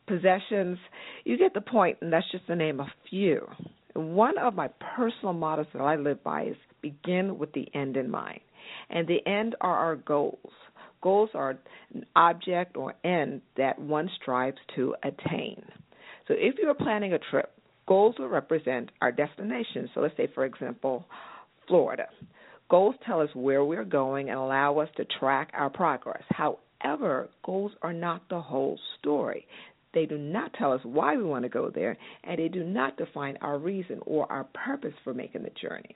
possessions. You get the point, and that's just to name a few. One of my personal mottos that I live by is begin with the end in mind. And the end are our goals. Goals are an object or end that one strives to attain. So if you are planning a trip, goals will represent our destination. So let's say, for example, Florida. Goals tell us where we're going and allow us to track our progress. However, goals are not the whole story. They do not tell us why we want to go there, and they do not define our reason or our purpose for making the journey.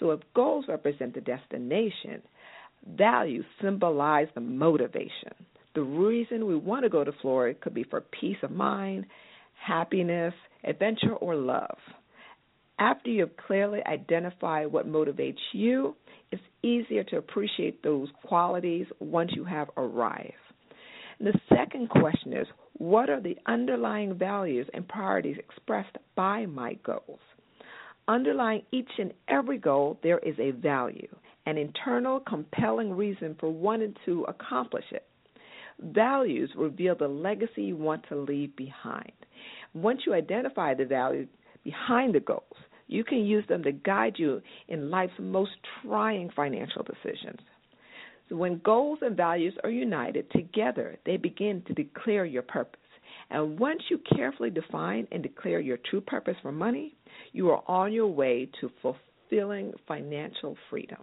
So, if goals represent the destination, values symbolize the motivation. The reason we want to go to Florida could be for peace of mind, happiness, adventure, or love. After you have clearly identified what motivates you, it's easier to appreciate those qualities once you have arrived. And the second question is what are the underlying values and priorities expressed by my goals? Underlying each and every goal, there is a value, an internal, compelling reason for wanting to accomplish it. Values reveal the legacy you want to leave behind. Once you identify the value behind the goals, you can use them to guide you in life's most trying financial decisions. So when goals and values are united together, they begin to declare your purpose. And once you carefully define and declare your true purpose for money, you are on your way to fulfilling financial freedom.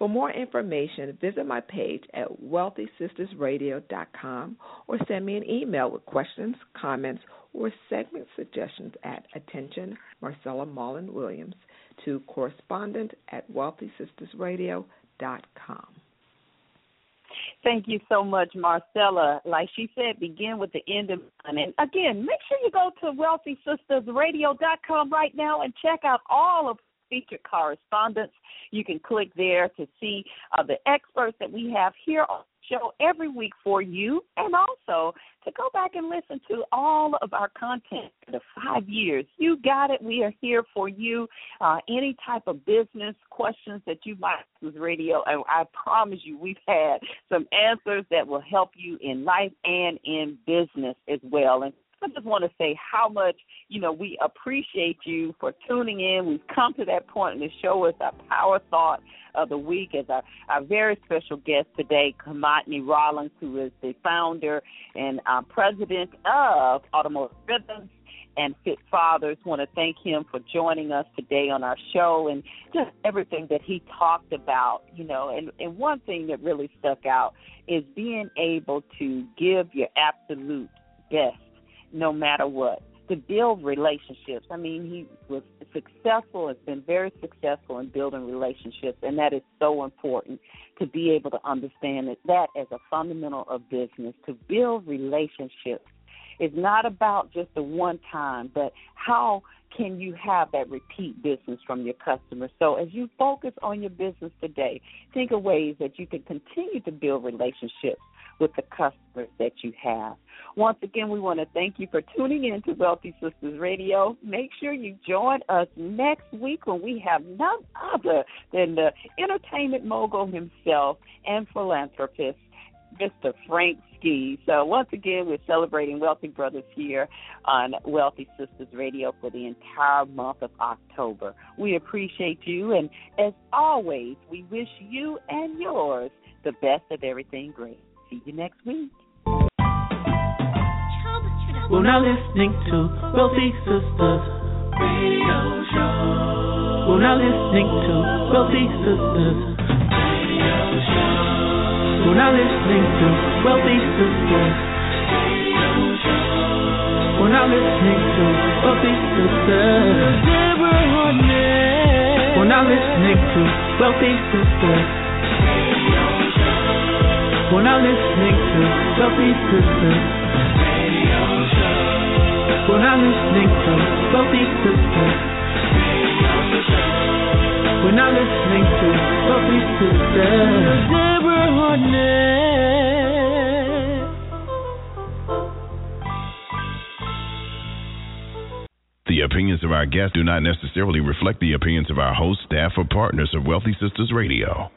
For more information, visit my page at wealthysistasradio.com or send me an email with questions, comments, or segment suggestions at attention Marcella Mullen Williams to correspondent at wealthysistasradio.com. Thank you so much, Marcella. Like she said, begin with the end of And again, make sure you go to wealthysistasradio.com right now and check out all of featured correspondence. You can click there to see uh, the experts that we have here on the show every week for you, and also to go back and listen to all of our content for the five years. You got it. We are here for you. Uh, any type of business questions that you might with radio, and I promise you, we've had some answers that will help you in life and in business as well. And I just want to say how much, you know, we appreciate you for tuning in. We've come to that point in the show with our power thought of the week as our, our very special guest today, Kimatni Rawlins, who is the founder and uh, president of Automotive Rhythms and Fit Fathers. Want to thank him for joining us today on our show and just everything that he talked about. You know, and and one thing that really stuck out is being able to give your absolute best no matter what, to build relationships. I mean, he was successful, has been very successful in building relationships, and that is so important to be able to understand that, that as a fundamental of business, to build relationships is not about just the one time, but how can you have that repeat business from your customers? So as you focus on your business today, think of ways that you can continue to build relationships with the customers that you have. Once again, we want to thank you for tuning in to Wealthy Sistas Radio. Make sure you join us next week when we have none other than the entertainment mogul himself and philanthropist, Mr. Frank Ski. So once again, we're celebrating Wealthy Brothers here on Wealthy Sistas Radio for the entire month of October. We appreciate you, and as always, we wish you and yours the best of everything great. See you next week. We're now listening to Wealthy Sistas Radio Show. We're now listening to Wealthy Sistas Radio Show. We're now listening to Wealthy Sistas Radio Show. We're now listening to Wealthy Sistas. Deborah Hardnett. We're now listening to Wealthy Sistas Radio Show. Listening to we're not listening to. We're not listening to. Deborah. The opinions of our guests do not necessarily reflect the opinions of our host, staff, or partners of Wealthy Sistas Radio.